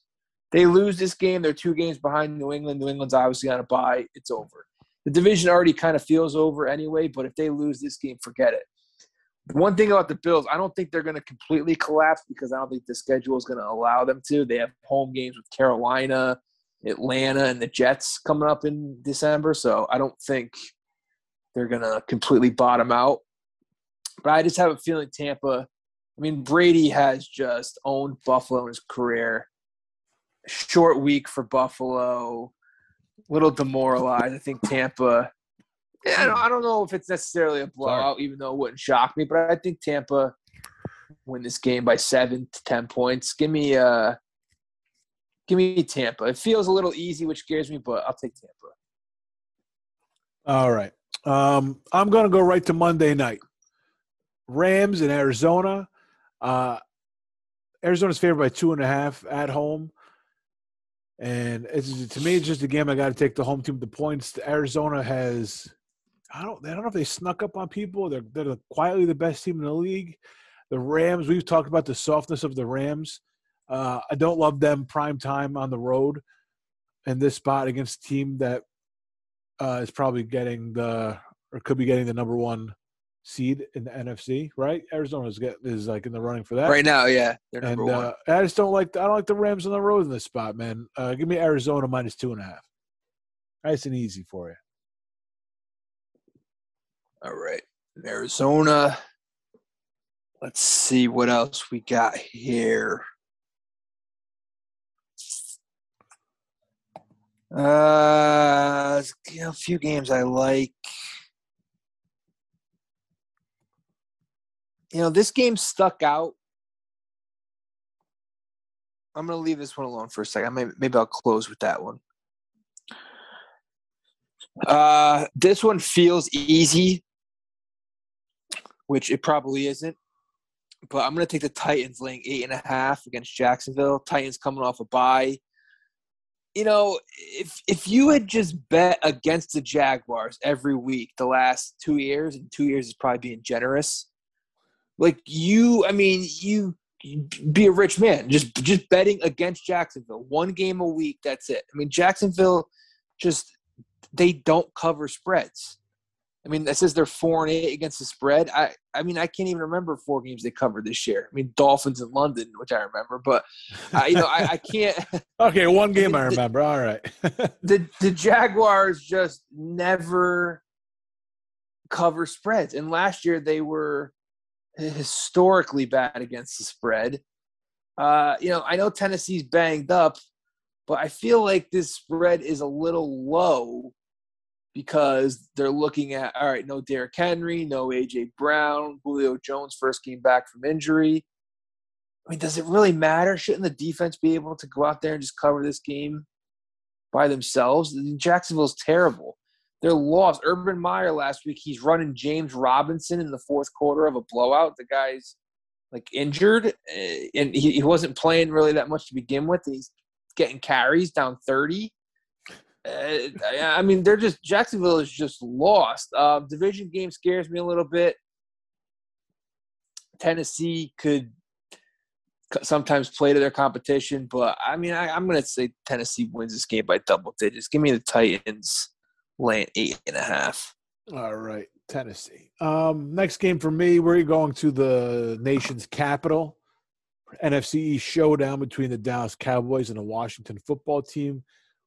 They lose this game, they're two games behind New England. New England's obviously on a bye. It's over. The division already kind of feels over anyway, but if they lose this game, forget it. One thing about the Bills, I don't think they're going to completely collapse because I don't think the schedule is going to allow them to. They have home games with Carolina, Atlanta, and the Jets coming up in December, so I don't think they're going to completely bottom out. But I just have a feeling Tampa. I mean, Brady has just owned Buffalo in his career. Short week for Buffalo, little demoralized. I think Tampa. Yeah, I don't, I don't know if it's necessarily a blowout, even though it wouldn't shock me. But I think Tampa win this game by seven to ten points. Give me, uh, give me Tampa. It feels a little easy, which scares me, but I'll take Tampa. All right. Um, I'm going to go right to Monday night. Rams in Arizona. Uh, Arizona's favored by two and a half at home. And it's to me, it's just a game I got to take the home team the points. Arizona has, I don't, I don't know if they snuck up on people. They're they're quietly the best team in the league. The Rams, we've talked about the softness of the Rams. Uh, I don't love them prime time on the road in this spot against a team that uh, is probably getting the or could be getting the number one seed in the NFC. Right? Arizona's get is like in the running for that Right now, yeah, they're and one. uh, I just don't like I don't like the Rams on the road in this spot, man. Uh, give me Arizona minus two and a half. Nice and easy for you. All right. Arizona. Let's see what else we got here. Uh, a few games I like. You know, this game stuck out. I'm gonna leave this one alone for a second. Maybe, maybe I'll close with that one. Uh, this one feels easy which it probably isn't. But I'm going to take the Titans laying eight and a half against Jacksonville. Titans coming off a bye. You know, if if you had just bet against the Jaguars every week the last two years, and two years is probably being generous. Like you, I mean, you be a rich man just just betting against Jacksonville one game a week. That's it. I mean, Jacksonville just they don't cover spreads. I mean, that says they're four and eight against the spread. I, I mean, I can't even remember four games they covered this year. I mean, Dolphins in London, which I remember, but uh, you know, I, I can't. okay, one game I remember. The, All right. the the Jaguars just never cover spreads, and last year they were historically bad against the spread. Uh, you know, I know Tennessee's banged up, but I feel like this spread is a little low because they're looking at all right, no Derrick Henry, no AJ Brown, Julio Jones first came back from injury. I mean, does it really matter? Shouldn't the defense be able to go out there and just cover this game by themselves? Jacksonville's terrible. They're lost. Urban Meyer last week, he's running James Robinson in the fourth quarter of a blowout. The guy's like injured, eh, and he, he wasn't playing really that much to begin with. He's getting carries down 30. Uh, I mean, they're just Jacksonville is just lost. Uh, division game scares me a little bit. Tennessee could sometimes play to their competition, but I mean, I, am going to say Tennessee wins this game by double digits. Give me the Titans laying eight and a half. All right, Tennessee. Um, next game for me, we're going to the nation's capital. NFC showdown between the Dallas Cowboys and the Washington football team.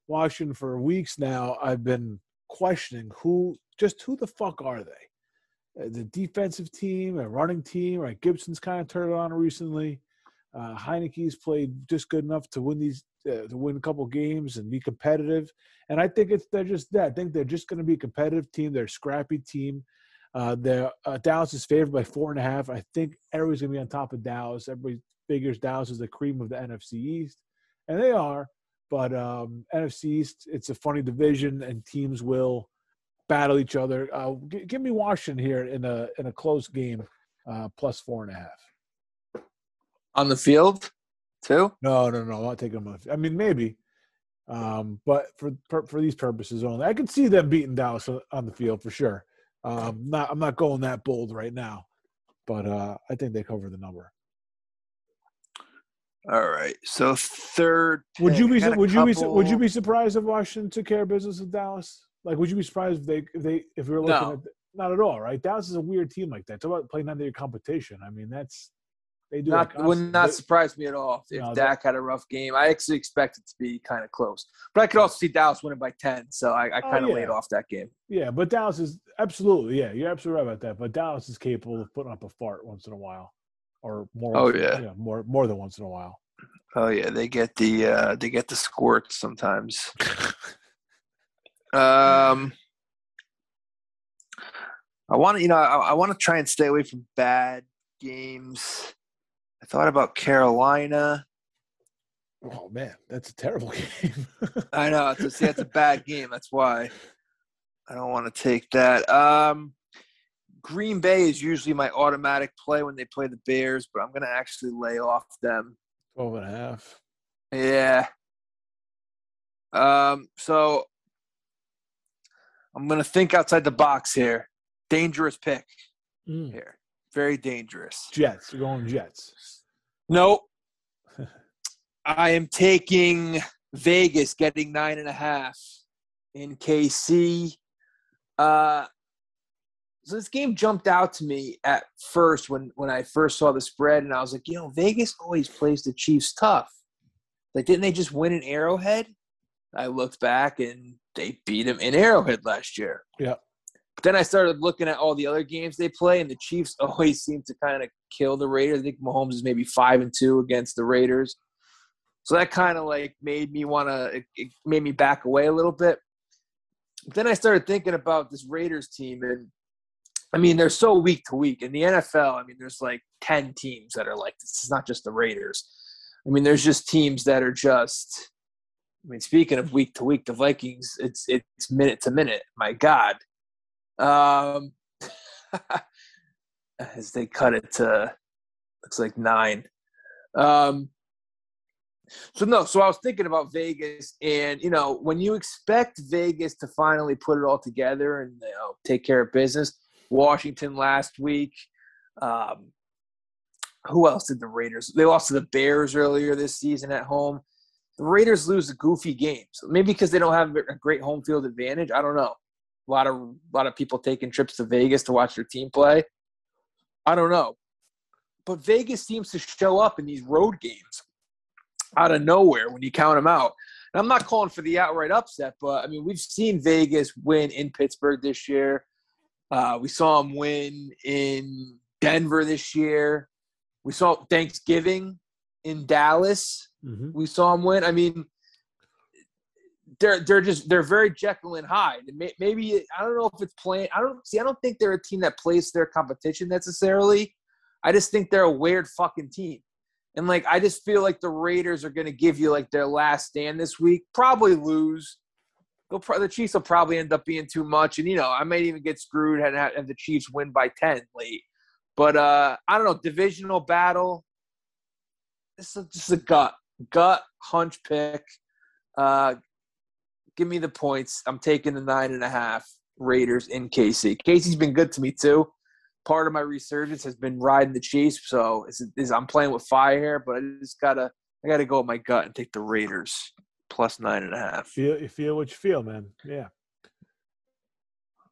Washington for weeks now, I've been questioning who, just who the fuck are they? Uh, the defensive team, a running team, right? Gibson's kind of turned it on recently. Uh, Heinicke's played just good enough to win these, to win a couple games and be competitive. And I think it's they're just that. I think they're just going to be a competitive team. They're a scrappy team. Uh, they're, uh, Dallas is favored by four and a half. I think everybody's going to be on top of Dallas. Everybody figures Dallas is the cream of the NFC East, and they are. But um, NFC East, it's a funny division, and teams will battle each other. Uh, g- give me Washington here in a in a close game, uh, plus four and a half. On the field, too? No, no, no. I'll take them. I mean, maybe, um, but for, for, for these purposes only, I can see them beating Dallas on the field for sure. Um, not I'm not going that bold right now, but uh, I think they cover the number. All right. So third. Would you be would you couple... be would you be surprised if Washington took care of business with Dallas? Like, would you be surprised if they if they if we were looking no. at not at all, right? Dallas is a weird team like that. Talk about playing under your competition. I mean, that's they do. Not would not surprise me at all if no, Dak had a rough game. I actually expect it to be kind of close, but I could also see Dallas winning by ten. So I, I kind of oh, yeah. laid off that game. Yeah, but Dallas is absolutely yeah. You're absolutely right about that. But Dallas is capable of putting up a fart once in a while, or more. Oh yeah, yeah more more than once in a while. Oh yeah, they get the uh, they get the squirts sometimes. um, I want to you know I, I want to try and stay away from bad games. I thought about Carolina. Oh man, that's a terrible game. I know. It's a, see, that's a bad game. That's why I don't want to take that. Um, Green Bay is usually my automatic play when they play the Bears, but I'm going to actually lay off them. 12 and a half. Yeah. Um, so I'm going to think outside the box here. Dangerous pick mm. here. Very dangerous. Jets. You're going Jets. Nope. I am taking Vegas, getting nine and a half in KC. Uh, so this game jumped out to me at first when when I first saw the spread, and I was like, you know, Vegas always plays the Chiefs tough. Like, didn't they just win an Arrowhead? I looked back and they beat them in Arrowhead last year. Yeah. Then I started looking at all the other games they play, and the Chiefs always seem to kind of kill the Raiders. I think Mahomes is maybe five and two against the Raiders. So that kind of like made me want to, made me back away a little bit. But then I started thinking about this Raiders team, and I mean, they're so week to week. In the NFL, I mean, there's like 10 teams that are like this. It's not just the Raiders. I mean, there's just teams that are just I mean, speaking of week to week, the Vikings, it's it's minute to minute. My God. Um as they cut it to looks like nine. Um so no, so I was thinking about Vegas, and you know, when you expect Vegas to finally put it all together and you know take care of business, Washington last week. Um, who else did the Raiders? They lost to the Bears earlier this season at home. The Raiders lose goofy games, maybe because they don't have a great home field advantage. I don't know, A lot of a lot of people taking trips to Vegas to watch their team play. I don't know, but Vegas seems to show up in these road games out of nowhere when you count them out. And I'm not calling for the outright upset, but I mean we've seen Vegas win in Pittsburgh this year. Uh, we saw them win in Denver this year. We saw Thanksgiving in Dallas. Mm-hmm. We saw them win. I mean, they're they're just they're very Jekyll and Hyde. Maybe I don't know if it's playing. I don't see. I don't think they're a team that plays their competition necessarily. I just think they're a weird fucking team. And like I just feel like the Raiders are going to give you like their last stand this week. Probably lose. Pro- the Chiefs will probably end up being too much, and you know I might even get screwed and have the Chiefs win by ten late. But uh I don't know divisional battle. This is just a gut gut hunch pick. Uh, give me the points. I'm taking the nine and a half Raiders in KC. KC's been good to me too. Part of my resurgence has been riding the Chiefs, so it's, it's, I'm playing with fire here. But I just gotta I gotta go with my gut and take the Raiders plus nine and a half. Feel you feel what you feel, man. Yeah.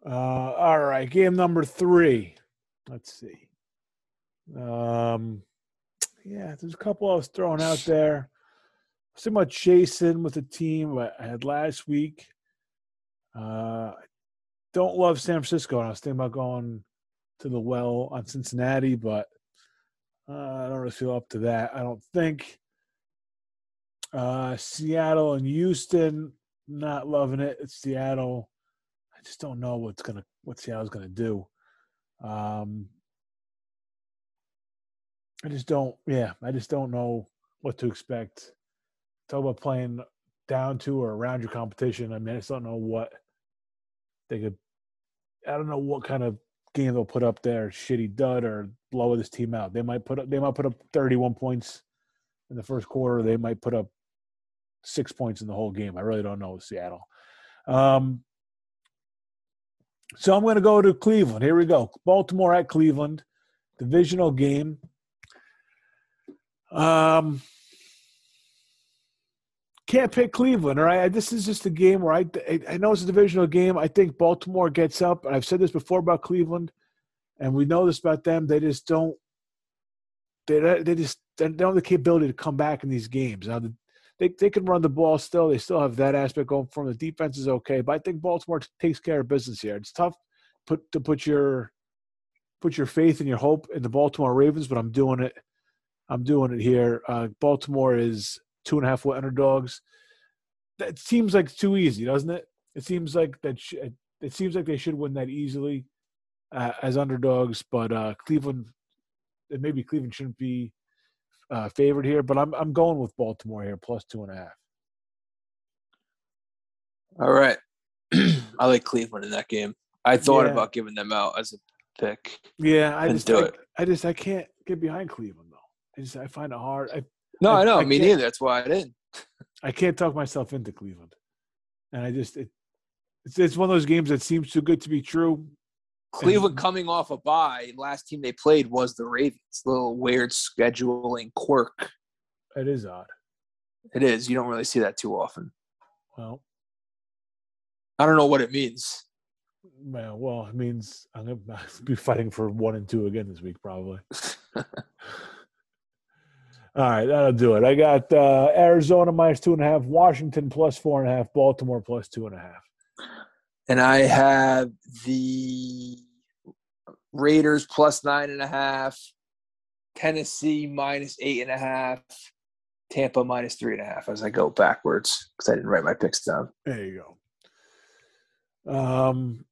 Uh, all right, game number three. Let's see. Um, yeah, there's a couple I was throwing out there. So much chasing with the team I had last week. Uh, don't love San Francisco, and I was thinking about going to the well on Cincinnati, but uh, I don't really feel up to that. I don't think. Uh, Seattle and Houston, not loving it. It's Seattle. I just don't know what's gonna what Seattle's gonna do. Um, I just don't. Yeah, I just don't know what to expect. Talk about playing down to or around your competition. I mean, I just don't know what they could. I don't know what kind of game they'll put up there. Shitty dud or blow this team out. They might put up. They might put up thirty-one points in the first quarter. They might put up six points in the whole game. I really don't know Seattle. Um, so I'm going to go to Cleveland. Here we go. Baltimore at Cleveland, divisional game. Um, can't pick Cleveland. All right, this is just a game where I I know it's a divisional game. I think Baltimore gets up. I've said this before about Cleveland, and we know this about them. They just don't. They they just they don't have the capability to come back in these games. Now they they can run the ball still. They still have that aspect going for them. The defense is okay, but I think Baltimore takes care of business here. It's tough put to put your put your faith and your hope in the Baltimore Ravens, but I'm doing it. I'm doing it here. Uh, Baltimore is two and a half foot underdogs. That seems like too easy, doesn't it? It seems like that. Sh- it seems like they should win that easily uh, as underdogs, but uh, Cleveland, maybe Cleveland shouldn't be uh, favored here. But I'm I'm going with Baltimore here plus two and a half. All right, I like Cleveland in that game. I thought yeah. about giving them out as a pick. Yeah, I just do I, it. I just I can't get behind Cleveland though. I just I find it hard. I, no, I, I know. I me neither. That's why I didn't. I can't talk myself into Cleveland, and I just it, it's it's one of those games that seems too good to be true. Cleveland and, coming off a bye, last team they played was the Ravens. Little weird scheduling quirk. It is odd. It is. You don't really see that too often. Well, I don't know what it means. Well, well, it means I'm gonna be fighting for one and two again this week, probably. All right, that'll do it. I got uh, Arizona minus two and a half, Washington plus four and a half, Baltimore plus two and a half. And I have the Raiders plus nine and a half, Tennessee minus eight and a half, Tampa minus three and a half as I go backwards because I didn't write my picks down. There you go. Um,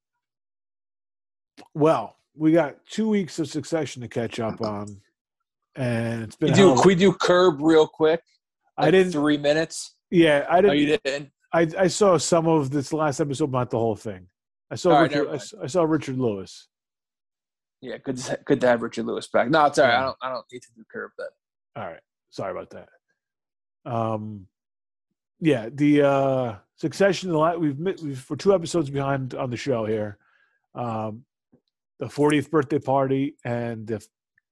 well, we got two weeks of succession to catch up on and it's been. We do, we do curb real quick? Like I didn't three minutes. Yeah, I didn't. Oh, you didn't. I I saw some of this last episode, not the whole thing. I saw all Richard. Right, I, I, saw Richard Lewis. Yeah, good. To, good to have Richard Lewis back. No, it's all right. I don't. I don't need to do curb then. All right. Sorry about that. Um, yeah, the uh Succession. We've we've we're two episodes behind on the show here. Um, the 40th birthday party and the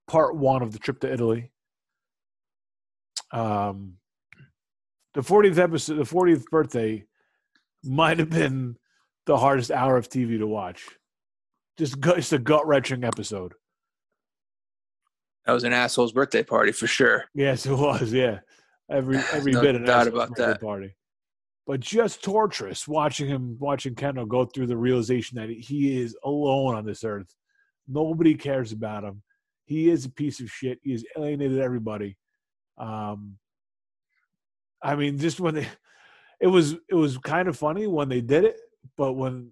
part one of the trip to Italy. Um, the 40th episode, the 40th birthday, might have been the hardest hour of TV to watch. Just gut, just a gut wrenching episode. That was an asshole's birthday party for sure. Yes, it was. Yeah, every every No bit of doubt about birthday that. party. But just torturous watching him, watching Kendall go through the realization that he is alone on this earth. Nobody cares about him. He is a piece of shit. He has alienated everybody. Um, I mean, just when they, it was it was kind of funny when they did it, but when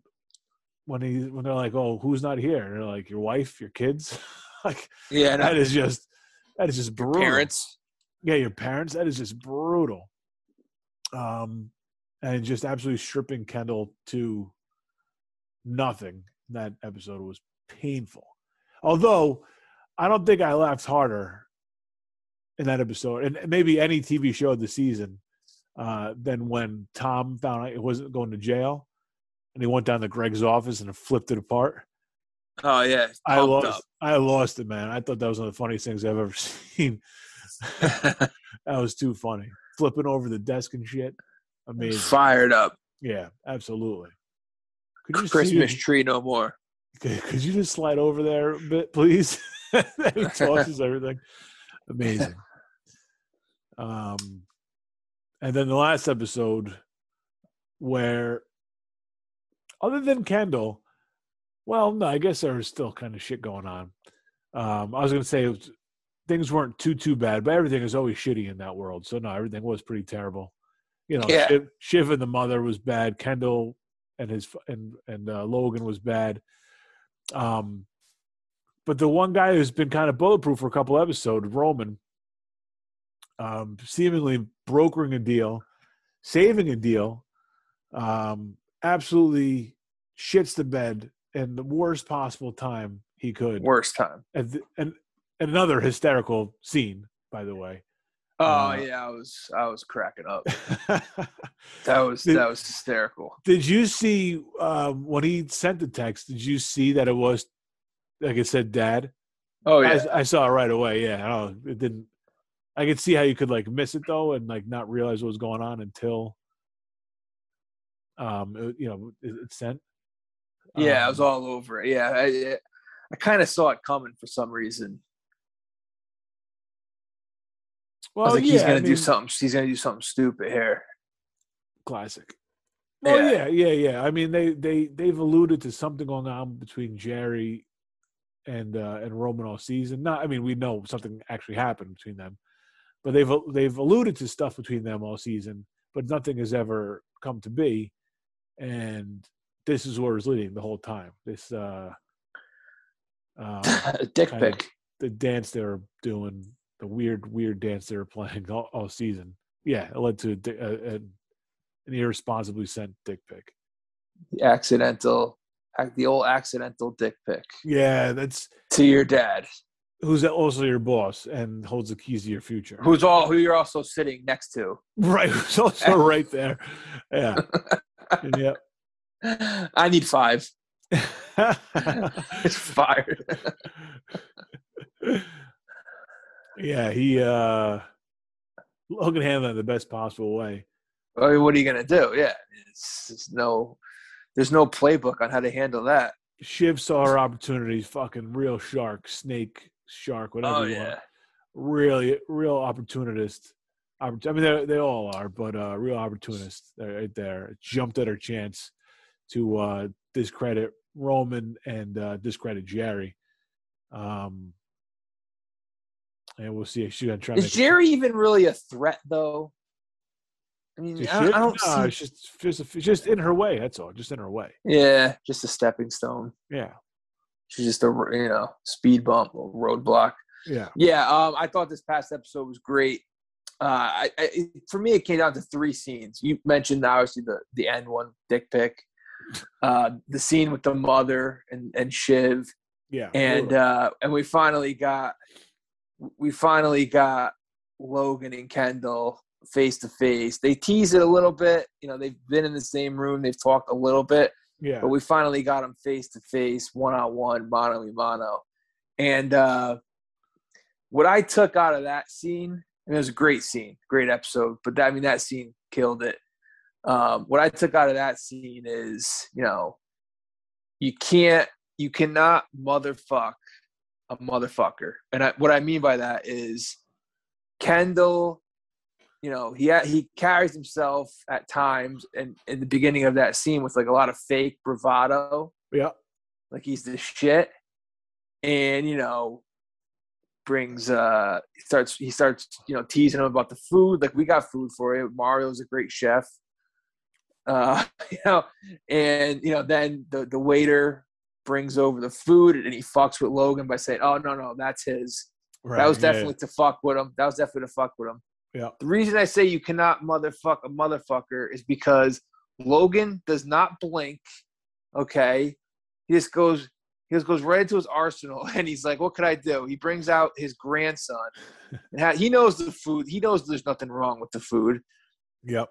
when he when they're like, "Oh, who's not here?" and they're like, "Your wife, your kids," like Yeah, no, that is just that is just brutal. parents. Yeah, your parents. That is just brutal. Um, and just absolutely stripping Kendall to nothing. That episode was painful. Although I don't think I laughed harder in that episode, and maybe any TV show of the season, uh, than when Tom found out he wasn't going to jail, and he went down to Greg's office and flipped it apart. Oh yeah, I lost. I lost it, man. I thought that was one of the funniest things I've ever seen. That was too funny. Flipping over the desk and shit. Amazing. Fired up. Yeah, absolutely. Could you Christmas see- tree no more. could, could you just slide over there a bit, please? He tosses everything. Amazing. Um, and then the last episode, where other than Kendall, well, no, I guess there was still kind of shit going on. Um, I was going to say was, things weren't too too bad, but everything is always shitty in that world. So no, everything was pretty terrible. You know, Yeah. Shiv, Shiv and the mother was bad. Kendall and his and and uh, Logan was bad. Um, but the one guy who's been kind of bulletproof for a couple episodes, Roman, um, seemingly brokering a deal, saving a deal, um, absolutely shits the bed in the worst possible time he could. Worst time. And, and, and another hysterical scene, by the way. Oh Uh, yeah, I was I was cracking up. That was Did- that was hysterical. Did you see um, when he sent the text? Did you see that it was, like it said, "Dad"? Oh yeah. I, I saw it right away. Yeah, I don't it didn't. I could see how you could like miss it though, and like not realize what was going on until, um, it, you know, it, it sent. Yeah, I was Um, all over it. Yeah, I, I kind of saw it coming for some reason. I Well, like, yeah, he's gonna I do something. He's gonna do something stupid here. classic. Well, Yeah. yeah. yeah, yeah, I mean, they they they've alluded to something going on between Gerri and uh, and Roman all season. Not, I mean, we know something actually happened between them, but they've they've alluded to stuff between them all season, but nothing has ever come to be. And this is where it's leading the whole time. This uh, um, Dick pic. the dance they were doing, the weird, weird dance they were playing all, all season. Yeah, it led to a, a, an irresponsibly sent dick pic. The accidental, ac- the old accidental dick pic Yeah, that's to your dad, who's also your boss and holds the keys to your future. who's all who you're also sitting next to. right? Who's also right there. Yeah, yeah. I need five. It's fired. yeah, he uh Logan handled it the best possible way. I mean, what are you gonna do? Yeah, it's, it's no. There's no playbook on how to handle that. Shiv saw her opportunities, fucking real shark, snake, shark, whatever Oh you yeah. want. Really, real opportunist. I mean, they they all are, but uh, real opportunist right there. Jumped at her chance to uh, discredit Roman and uh, discredit Gerri. Um, and we'll see if she's gonna try. Is make a- Gerri even really a threat though? I mean, I, don't-? I don't No, see. it's just just just in her way. That's all. Just in her way. Yeah, just a stepping stone. Yeah, She's just a you know speed bump or roadblock. yeah. Yeah, um, I thought this past episode was great. Uh, I, I, for me, it came down to three scenes. You mentioned obviously the the end one, dick pic, uh, the scene with the mother and and Shiv, Yeah, and uh, and we finally got we finally got Logan and Kendall face to face. They tease it a little bit. You know, they've been in the same room. They've talked a little bit yeah, but we finally got them face to face, one on one, mano a mano. And uh, what I took out of that scene, and it was a great scene, great episode, but that, I mean, that scene killed it. Um, what I took out of that scene is, you know, you can't, you cannot motherfuck a motherfucker. And I, what I mean by that is Kendall, you know, he he carries himself at times, and in the beginning of that scene with like a lot of fake bravado, Yeah. like he's the shit, and you know, brings uh, he starts he starts you know teasing him about the food. Like we got food for you. Mario's a great chef. Uh, you know, and you know, then the the waiter brings over the food and he fucks with Logan by saying, "Oh no, no, that's his." Right. that was yeah, definitely to fuck with him. That was definitely to fuck with him. Yeah. The reason I say you cannot motherfuck a motherfucker is because Logan does not blink. Okay, he just goes. He just goes right into his arsenal, and he's like, "What could I do?" He brings out his grandson, and he knows the food. He knows there's nothing wrong with the food, Yep.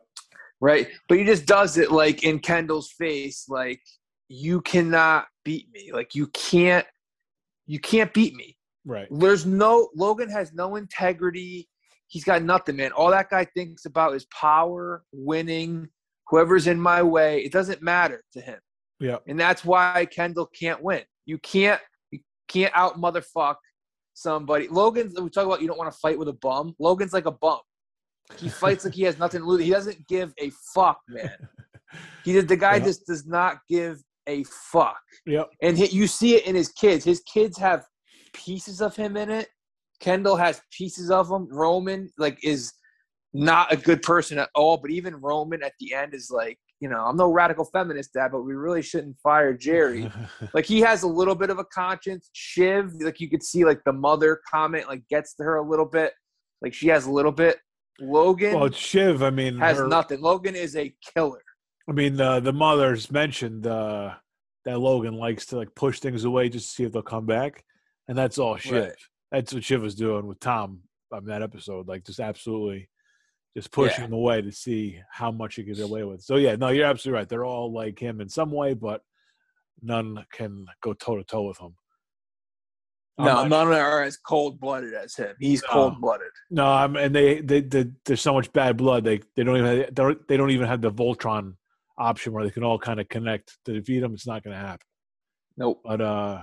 right? But he just does it like in Kendall's face, like you cannot beat me. Like you can't, you can't beat me. Right. There's no Logan has no integrity. He's got nothing, man. All that guy thinks about is power, winning, whoever's in my way. It doesn't matter to him. Yeah. And that's why Kendall can't win. You can't you can't out motherfuck somebody. Logan's we talk about you don't want to fight with a bum. Logan's like a bum. He fights like he has nothing to lose. He doesn't give a fuck, man. He did the guy Yeah. just does not give a fuck Yep. and he, you see it in his kids. His kids have pieces of him in it. Kendall has pieces of him. Roman like is not a good person at all. But even Roman at the end is like, you know, I'm no radical feminist, dad, but we really shouldn't fire Gerri. like he has a little bit of a conscience. Shiv, like you could see, like the mother comment, like gets to her a little bit. Like she has a little bit. Logan well, Shiv. I mean, has her- nothing. Logan is a killer. I mean, the the mothers mentioned uh, that Logan likes to like push things away just to see if they'll come back, and that's all Shiv. Right. That's what Shiv was doing with Tom on that episode, like just absolutely just pushing Yeah. him away to see how much he could get away with. So yeah, no, you're absolutely right. They're all like him in some way, but none can go toe to toe with him. I'm No, not- none are as cold blooded as him. He's No. cold blooded. No, I'm, and they, they, they, there's so much bad blood. They, they don't even, have, they don't, they don't even have the Voltron option where they can all kind of connect to defeat him. It's not going to happen. Nope. But uh,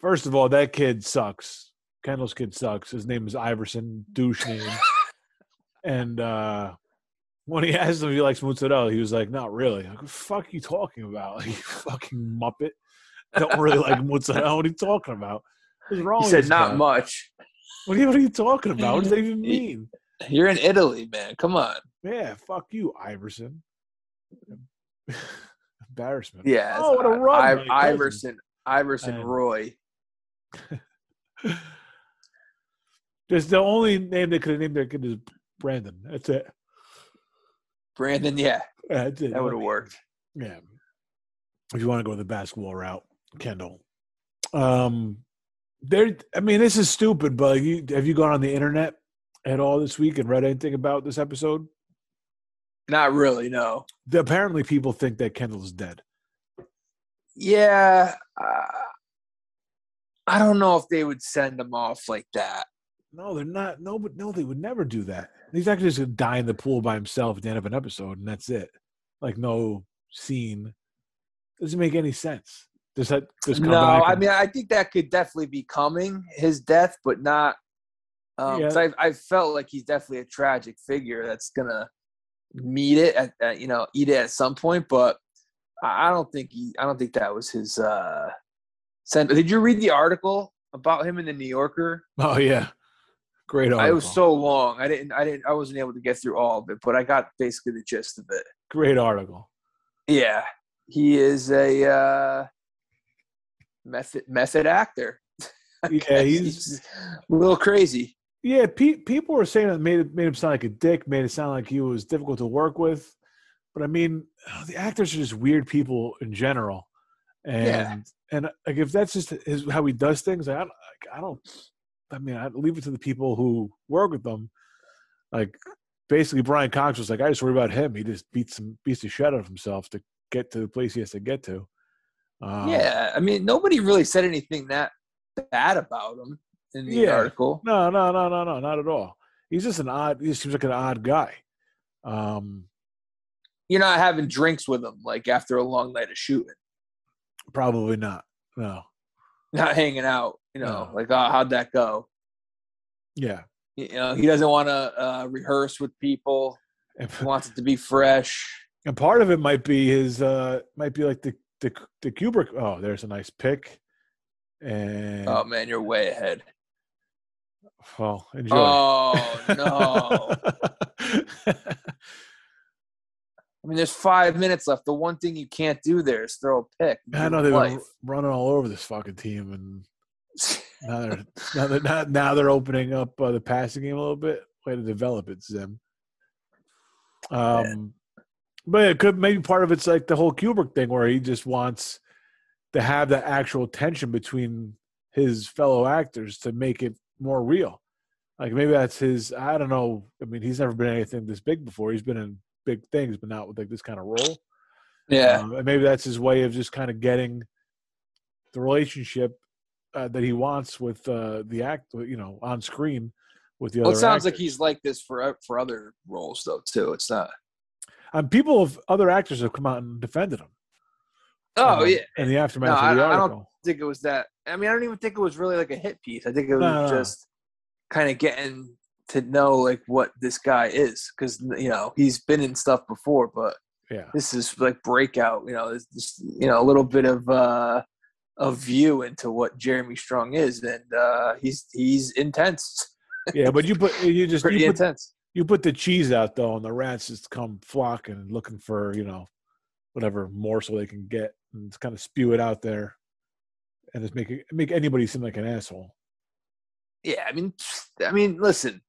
first of all, that kid sucks. Kendall's kid sucks. His name is Iverson, douche name. and uh, when he asked him if he likes mozzarella, he was like, "Not really." Like, what the fuck are you talking about? you fucking muppet. Don't really like mozzarella. What are you talking about? What's wrong? He with said not guy? much. What are, you, what are you talking about? What does that even mean? You're in Italy, man. Come on. Yeah, fuck you, Iverson. Embarrassment. Yeah. Oh, what a I- run! I- by. Iverson. Iverson And- Roy. Just the only name they could have named their kid is Brandon. That's it. Brandon, yeah. That's it. That would have worked. Yeah. If you want to go the basketball route, Kendall. Um, there. I mean, this is stupid, but you have you gone on the internet at all this week and read anything about this episode? Not really, no. Apparently, people think that Kendall's dead. Yeah. Uh, I don't know if they would send him off like that. No, they're not. No, but no, they would never do that. He's actually just gonna die in the pool by himself at the end of an episode, and that's it. Like no scene. Doesn't make any sense. Does that just come No, I and- mean, I think that could definitely be coming, his death, but not. Um, Yeah. I, I felt like he's definitely a tragic figure that's gonna meet it at, at you know eat it at some point. But I, I don't think he. I don't think that was his. uh sent. Did you read the article about him in the New Yorker? Oh yeah, great article. I was so long. I didn't. I didn't. I wasn't able to get through all of it, but I got basically the gist of it. great article. Yeah, he is a uh, method method actor. Yeah, he's a little crazy. yeah. Pe- people were saying it made it made him sound like a dick. Made it sound like he was difficult to work with. But I mean, the actors are just weird people in general, and Yeah. and like if that's just his, how he does things, I don't, I don't. I mean, I leave it to the people who work with them. Like basically, Brian Cox was like, I just worry about him. He just beats some beats the shit out of himself to get to the place he has to get to. Um, yeah, I mean, nobody really said anything that bad about him in the Yeah. article. No, no, no, no, no, not at all. He's just an odd. He seems like an odd guy. Um, you're not having drinks with him like after a long night of shooting, Probably not. No. not hanging out. You know, No. like oh, how'd that go? Yeah. You know, he doesn't want to uh, rehearse with people. He wants it to be fresh. and part of it might be his uh might be like the the the Kubrick. Oh, there's a nice pick. And Oh man, you're way ahead. well, enjoy. Oh no! I mean, there's five minutes left. The one thing you can't do there is throw a pick. I know they've been running all over this fucking team, and now they're now they're now, now they're opening up uh, the passing game a little bit. Way to develop it, Zim. Um, but it could maybe part of it's like the whole Kubrick thing, where he just wants to have that actual tension between his fellow actors to make it more real. Like maybe that's his. I don't know. I mean, he's never been anything this big before. He's been in big things, but not with like this kind of role. yeah, Um, and maybe that's his way of just kind of getting the relationship uh, that he wants with uh, the act, you know, on screen with the other. well, other. it sounds like he's like this for for other roles though too. It's not. And people of other actors have come out and defended him. Oh um, yeah, In the aftermath No, of the I- I don't- think it was that. I mean, I don't even think it was really like a hit piece. I think it was No, no, no. just kind of getting to know like what this guy is because you know he's been in stuff before, but yeah. this is like breakout. You know, this, just you know a little bit of uh, a view into what Jeremy Strong is, and uh, he's he's intense, Yeah, but you put you just pretty you put, intense. you put the cheese out though, and the rats just come flocking and looking for you know whatever morsel they can get, and just kind of spew it out there, and just make it, make anybody seem like an asshole. Yeah, I mean, I mean, listen.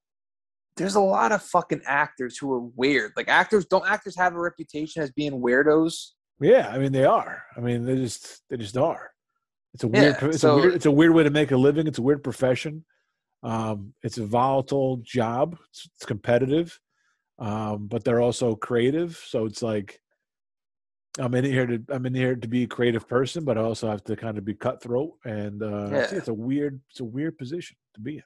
There's a lot of fucking actors who are weird. Like actors, don't actors have a reputation as being weirdos? Yeah, I mean they are. I mean they just they just are. It's a weird. Yeah, it's so- a weird. It's a weird way to make a living. It's a weird profession. Um, it's a volatile job. It's, it's competitive, um, but they're also creative. So it's like I'm in here to I'm in here to be a creative person, but I also have to kind of be cutthroat. And uh, it's, Yeah. it's a weird. It's a weird position to be in.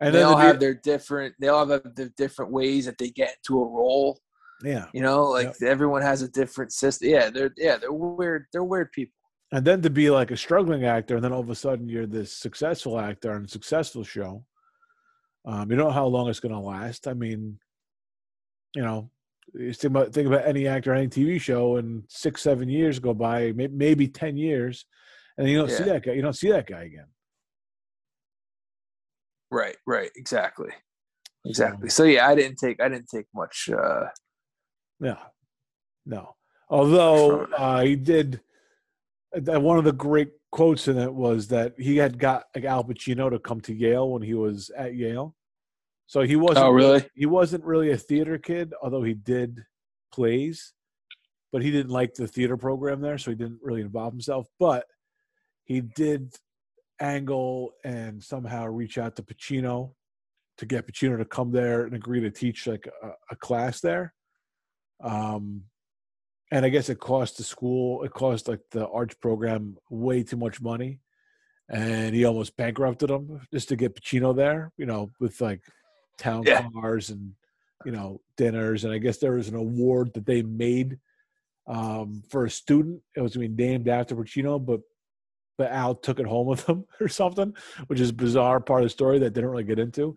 And they then all to be- have their different they all have their different ways that they get into a role yeah. you know like everyone has a different system yeah they're yeah they're weird they're weird people and then to be like a struggling actor, and then all of a sudden you're this successful actor on a successful show. Um, you don't know how long it's going to last. I mean, you know, you think about think about any actor, any TV show, and six, seven years go by, may- maybe ten years, and you don't see that guy. You don't see that guy again. right right exactly exactly so yeah i didn't take i didn't take much uh No, no. Although uh, he did, one of the great quotes in it was that he had got like Al Pacino to come to Yale when he was at Yale. So he wasn't. Oh, really? He wasn't really a theater kid, although he did plays, but he didn't like the theater program there, so he didn't really involve himself. But he did angle and somehow reach out to Pacino to get Pacino to come there and agree to teach like a, a class there. Um, and I guess it cost the school, it cost like the arts program way too much money, and he almost bankrupted them just to get Pacino there. You know, with like town Yeah. cars and you know dinners, and I guess there was an award that they made um, for a student. It was going to be named after Pacino, but but Al took it home with him or something, which is a bizarre part of the story that didn't really get into.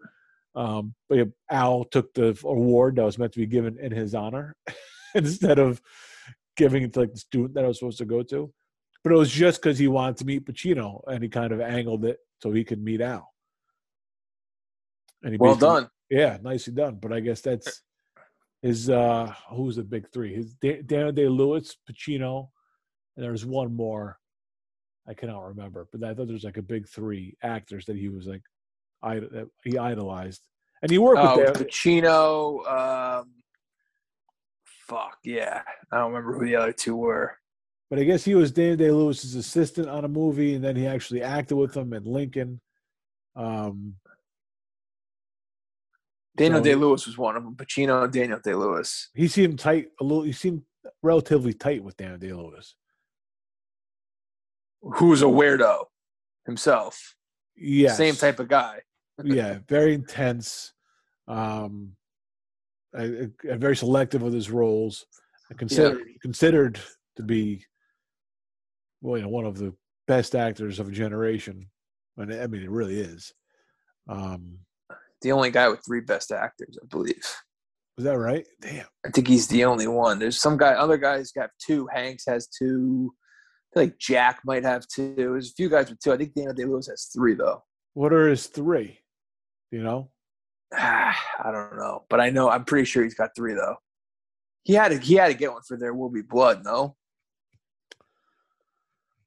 Um, but yeah, Al took the award that was meant to be given in his honor instead of giving it to like the student that I was supposed to go to. But it was just because he wanted to meet Pacino, and he kind of angled it so he could meet Al. And he well done yeah, nicely done. But I guess that's his. uh Who's the big three? His Da- Daniel Day Lewis, Pacino, and there's one more. I cannot remember, but I thought there's like a big three actors that he was like, that he idolized, and he worked oh with. Dan- pacino um fuck yeah i don't remember who the other two were But I guess he was Daniel Day Lewis's assistant on a movie, and then he actually acted with him in Lincoln. Um, daniel So- day lewis was one of them pacino and daniel day lewis he seemed tight a little. He seemed relatively tight with Daniel Day Lewis. who's a weirdo himself Yeah, same type of guy yeah, very intense. Um, uh, very selective with his roles, considered considered to be well, you know, one of the best actors of a generation. And I mean, it really is. Um, the only guy with three best actors, I believe. Is that right? Damn. I think he's the only one. There's some guy, other guys got two. Hanks has two. I feel like Jack might have two. There's a few guys with two. I think Daniel Day Lewis has three though. What are his three? You know? I don't know, but I know I'm pretty sure he's got three though. He had to he had to get one for There Will Be Blood, no?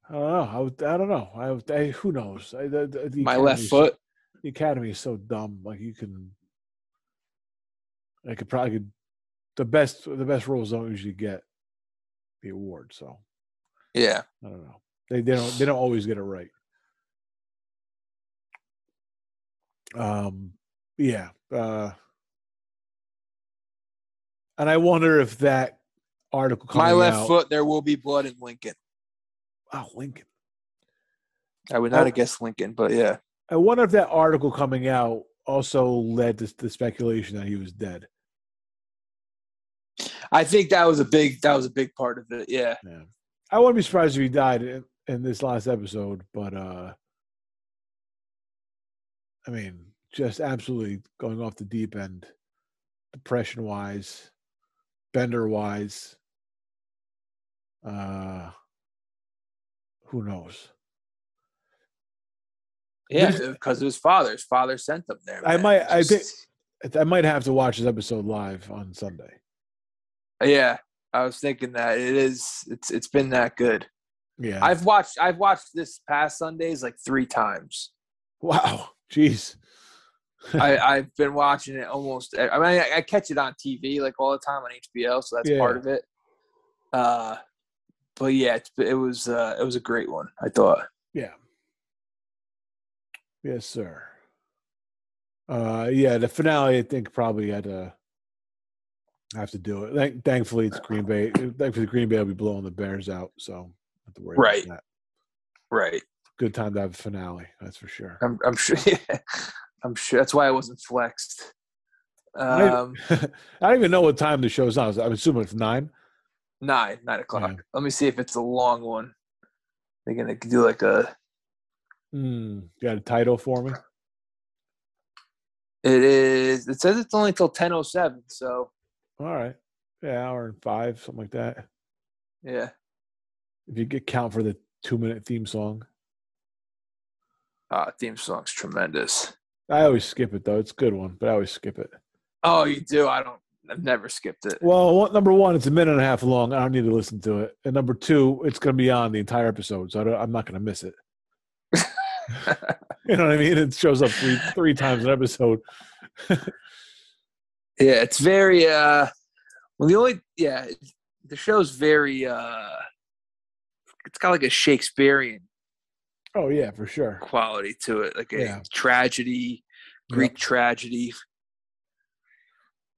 I don't know. I, would, I don't know. I, I who knows? I, the, the My left foot. The Academy is so dumb. Like you can, I could probably could, the best the best roles don't usually get the award. So yeah, I don't know. They they don't they don't always get it right. Um, yeah. Uh, and I wonder if that article. My left out, foot. There will be blood in Lincoln. Oh, Lincoln. I would not have guessed Lincoln, but yeah. I wonder if that article coming out also led to the speculation that he was dead. I think that was a big that was a big part of it. Yeah. Yeah. I wouldn't be surprised if he died in, in this last episode, but uh I mean, just absolutely going off the deep end, depression wise, bender wise. Uh who knows? Yeah, because of his father. His father sent them there. Man. I might. Just... I think I might have to watch this episode live on Sunday. Yeah, I was thinking that it is. It's it's been that good. Yeah, I've watched. I've watched this past Sundays like three times. Wow, jeez. I, I've been watching it almost. I mean, I, I, catch it on TV like all the time on HBO, so that's yeah. part of it. Uh, but yeah, it was uh, it was a great one. I thought. Yeah. Yes, sir. Uh, yeah, the finale. I think probably had to have to do it. Thank, thankfully, it's Green Bay. Thankfully, the Green Bay will be blowing the Bears out, so have to worry right. about that. Right. Good time to have a finale. That's for sure. I'm, I'm sure. Yeah. I'm sure that's why I wasn't flexed. Um, I, don't even know what time the show's on. I'm assuming it's nine. Nine, nine o'clock. Yeah. Let me see if it's a long one. They're gonna do like a. Mm, got a title for me. It is. It says it's only until ten oh seven. So. All right. Yeah, hour and five, something like that. Yeah. If you get count for the two minute theme song. Ah, theme song's tremendous. I always skip it though. It's a good one, but I always skip it. Oh, you do? I don't. I've never skipped it. Well, number one, it's a minute and a half long. I don't need to listen to it. And number two, it's going to be on the entire episode, so I am not going to miss it. you know what I mean? It shows up three three times an episode. yeah, it's very. uh Well, the only yeah, the show's very. uh It's got like a Shakespearean. Oh yeah, for sure. Quality to it, like a yeah. tragedy, Greek yep. tragedy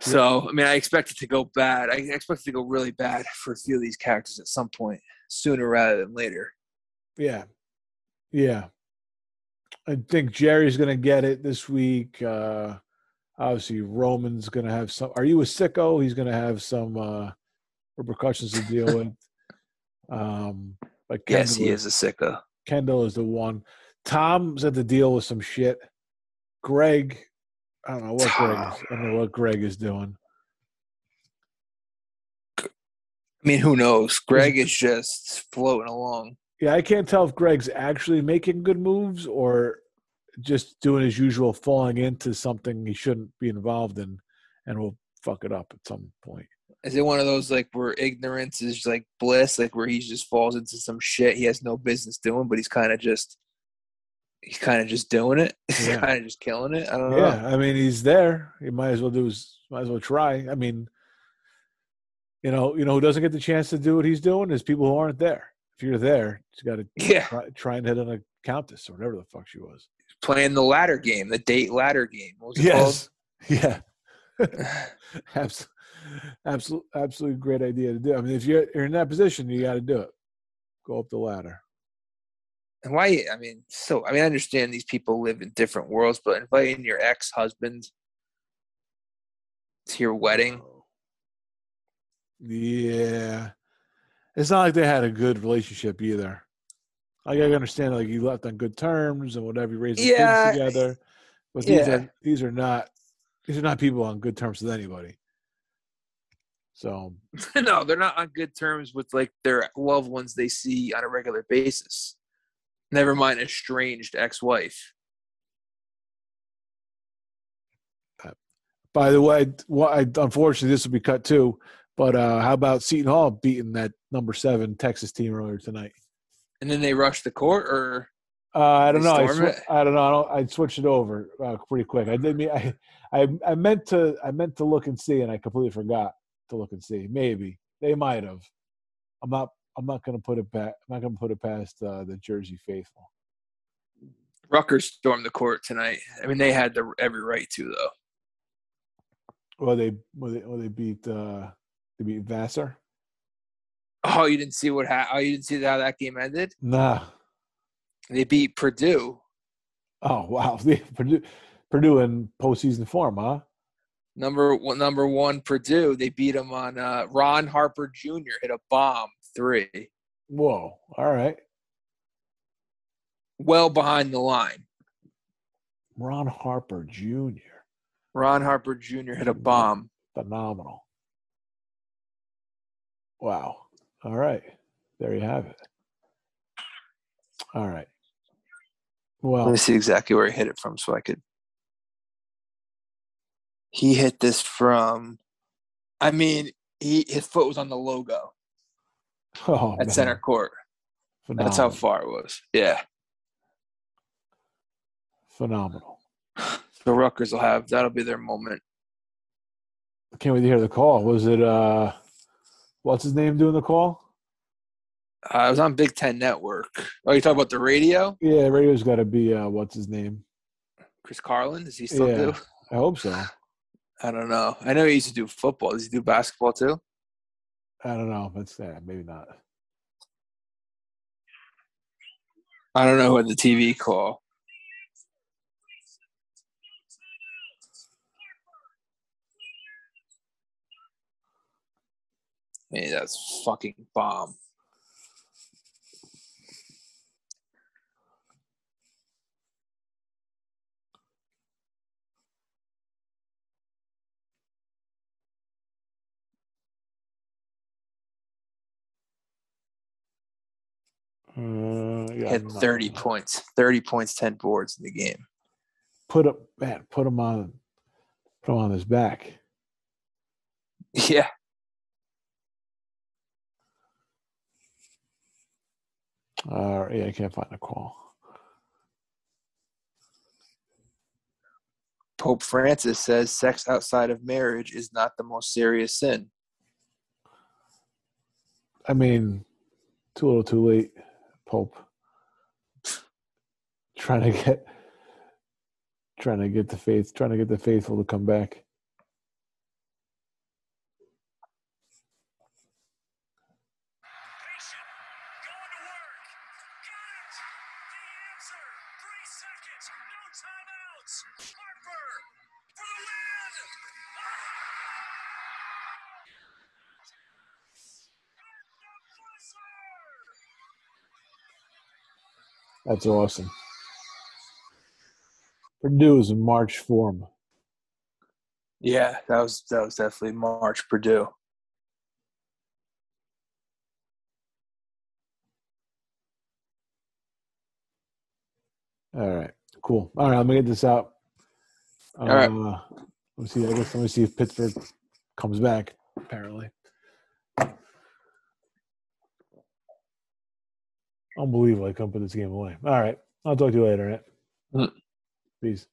so, I mean, I expect it to go bad. I expect it to go really bad for a few of these characters at some point, sooner rather than later. Yeah. Yeah. I think Gerri's going to get it this week. Uh, obviously, Roman's going to have some. Are you a sicko? He's going to have some uh, repercussions to deal with. Um, but Kendall yes, he is a sicko. Kendall is the one. Tom's had to deal with some shit. Greg I don't know what Greg. Is, I don't know what Greg is doing. I mean, who knows? Greg is just floating along. Yeah, I can't tell if Greg's actually making good moves or just doing his usual falling into something he shouldn't be involved in and will fuck it up at some point. Is it one of those like where ignorance is like bliss, like where he just falls into some shit he has no business doing, but he's kind of just he's kind of just doing it. He's yeah. kind of just killing it. I don't know. Yeah, I mean, he's there. He might as well do his, might as well try. I mean, you know, you know who doesn't get the chance to do what he's doing is people who aren't there. If you're there, you got to yeah. try, try, and hit on a countess or whatever the fuck she was. Playing the ladder game, the date ladder game. What was it yes. called? Yeah. absolutely, absolutely, absolutely great idea to do. I mean, if you're, you're in that position, you got to do it. Go up the ladder and why i mean so i mean i understand these people live in different worlds but inviting your ex-husband to your wedding Yeah, it's not like they had a good relationship either. Like I understand, like you left on good terms and whatever, you raised Yeah. kids together. But these are these are not these are not people on good terms with anybody. So no, they're not on good terms with like their loved ones they see on a regular basis. Never mind estranged ex-wife. By the way, well, I, unfortunately, this will be cut too. But uh, how about Seton Hall beating that number seven Texas team earlier tonight? And then they rushed the court, or Uh, I don't know. I, sw-? I don't know. I, don't, I switched it over uh, pretty quick. I did. I, I I meant to. I meant to look and see, and I completely forgot to look and see. Maybe they might have. I'm not. I'm not going to put it back. I'm not going to put it past uh, the Jersey faithful. Rutgers stormed the court tonight. I mean, they had the every right to though. Well, they well they, well, they beat uh, they beat Vassar. Oh, you didn't see what? Ha- oh, you didn't see how that game ended? Nah. They beat Purdue. Oh wow. Purdue, Purdue in postseason form, huh? Number one, number one Purdue. They beat them on uh, Ron Harper Jr. hit a bomb three, Whoa. All right. well behind the line. Ron Harper Jr. Ron Harper Jr. hit a bomb. Phenomenal. Wow. All right. There you have it. All right. Let me see exactly where he hit it from, so I could. He hit this from. I mean, he his foot was on the logo oh, at man. center court. That's how far it was. Yeah. Phenomenal. So Rutgers will have that'll be their moment. I can't wait to hear the call. Was it uh what's his name doing the call? Uh, I was on Big Ten Network. Oh, you talking about the radio? Yeah, radio's gotta be uh what's his name? Chris Carlin? Does he still Yeah. do? I hope so. I don't know. I know he used to do football. Does he do basketball too? I don't know. That's yeah, maybe not. I don't know who had the TV call. Hey, that's fucking bomb. Uh, yeah, Hit I'm not- 30 points. 30 points, 10 boards in the game. Put up man, put him on put him on his back. Yeah. Uh yeah, I can't find the call. Pope Francis says sex outside of marriage is not the most serious sin. I mean, too little, too late, Pope. Trying to get, trying to get the faith, trying to get the faithful to come back. That's awesome. Purdue is in March form. Yeah, that was that was definitely March Purdue. All right, cool. All right, let me get this out. Uh, right. Let me see. I guess let me see if Pittsburgh comes back. Apparently, unbelievable. I couldn't put this game away. All right, I'll talk to you later. Right? Mm. Peace.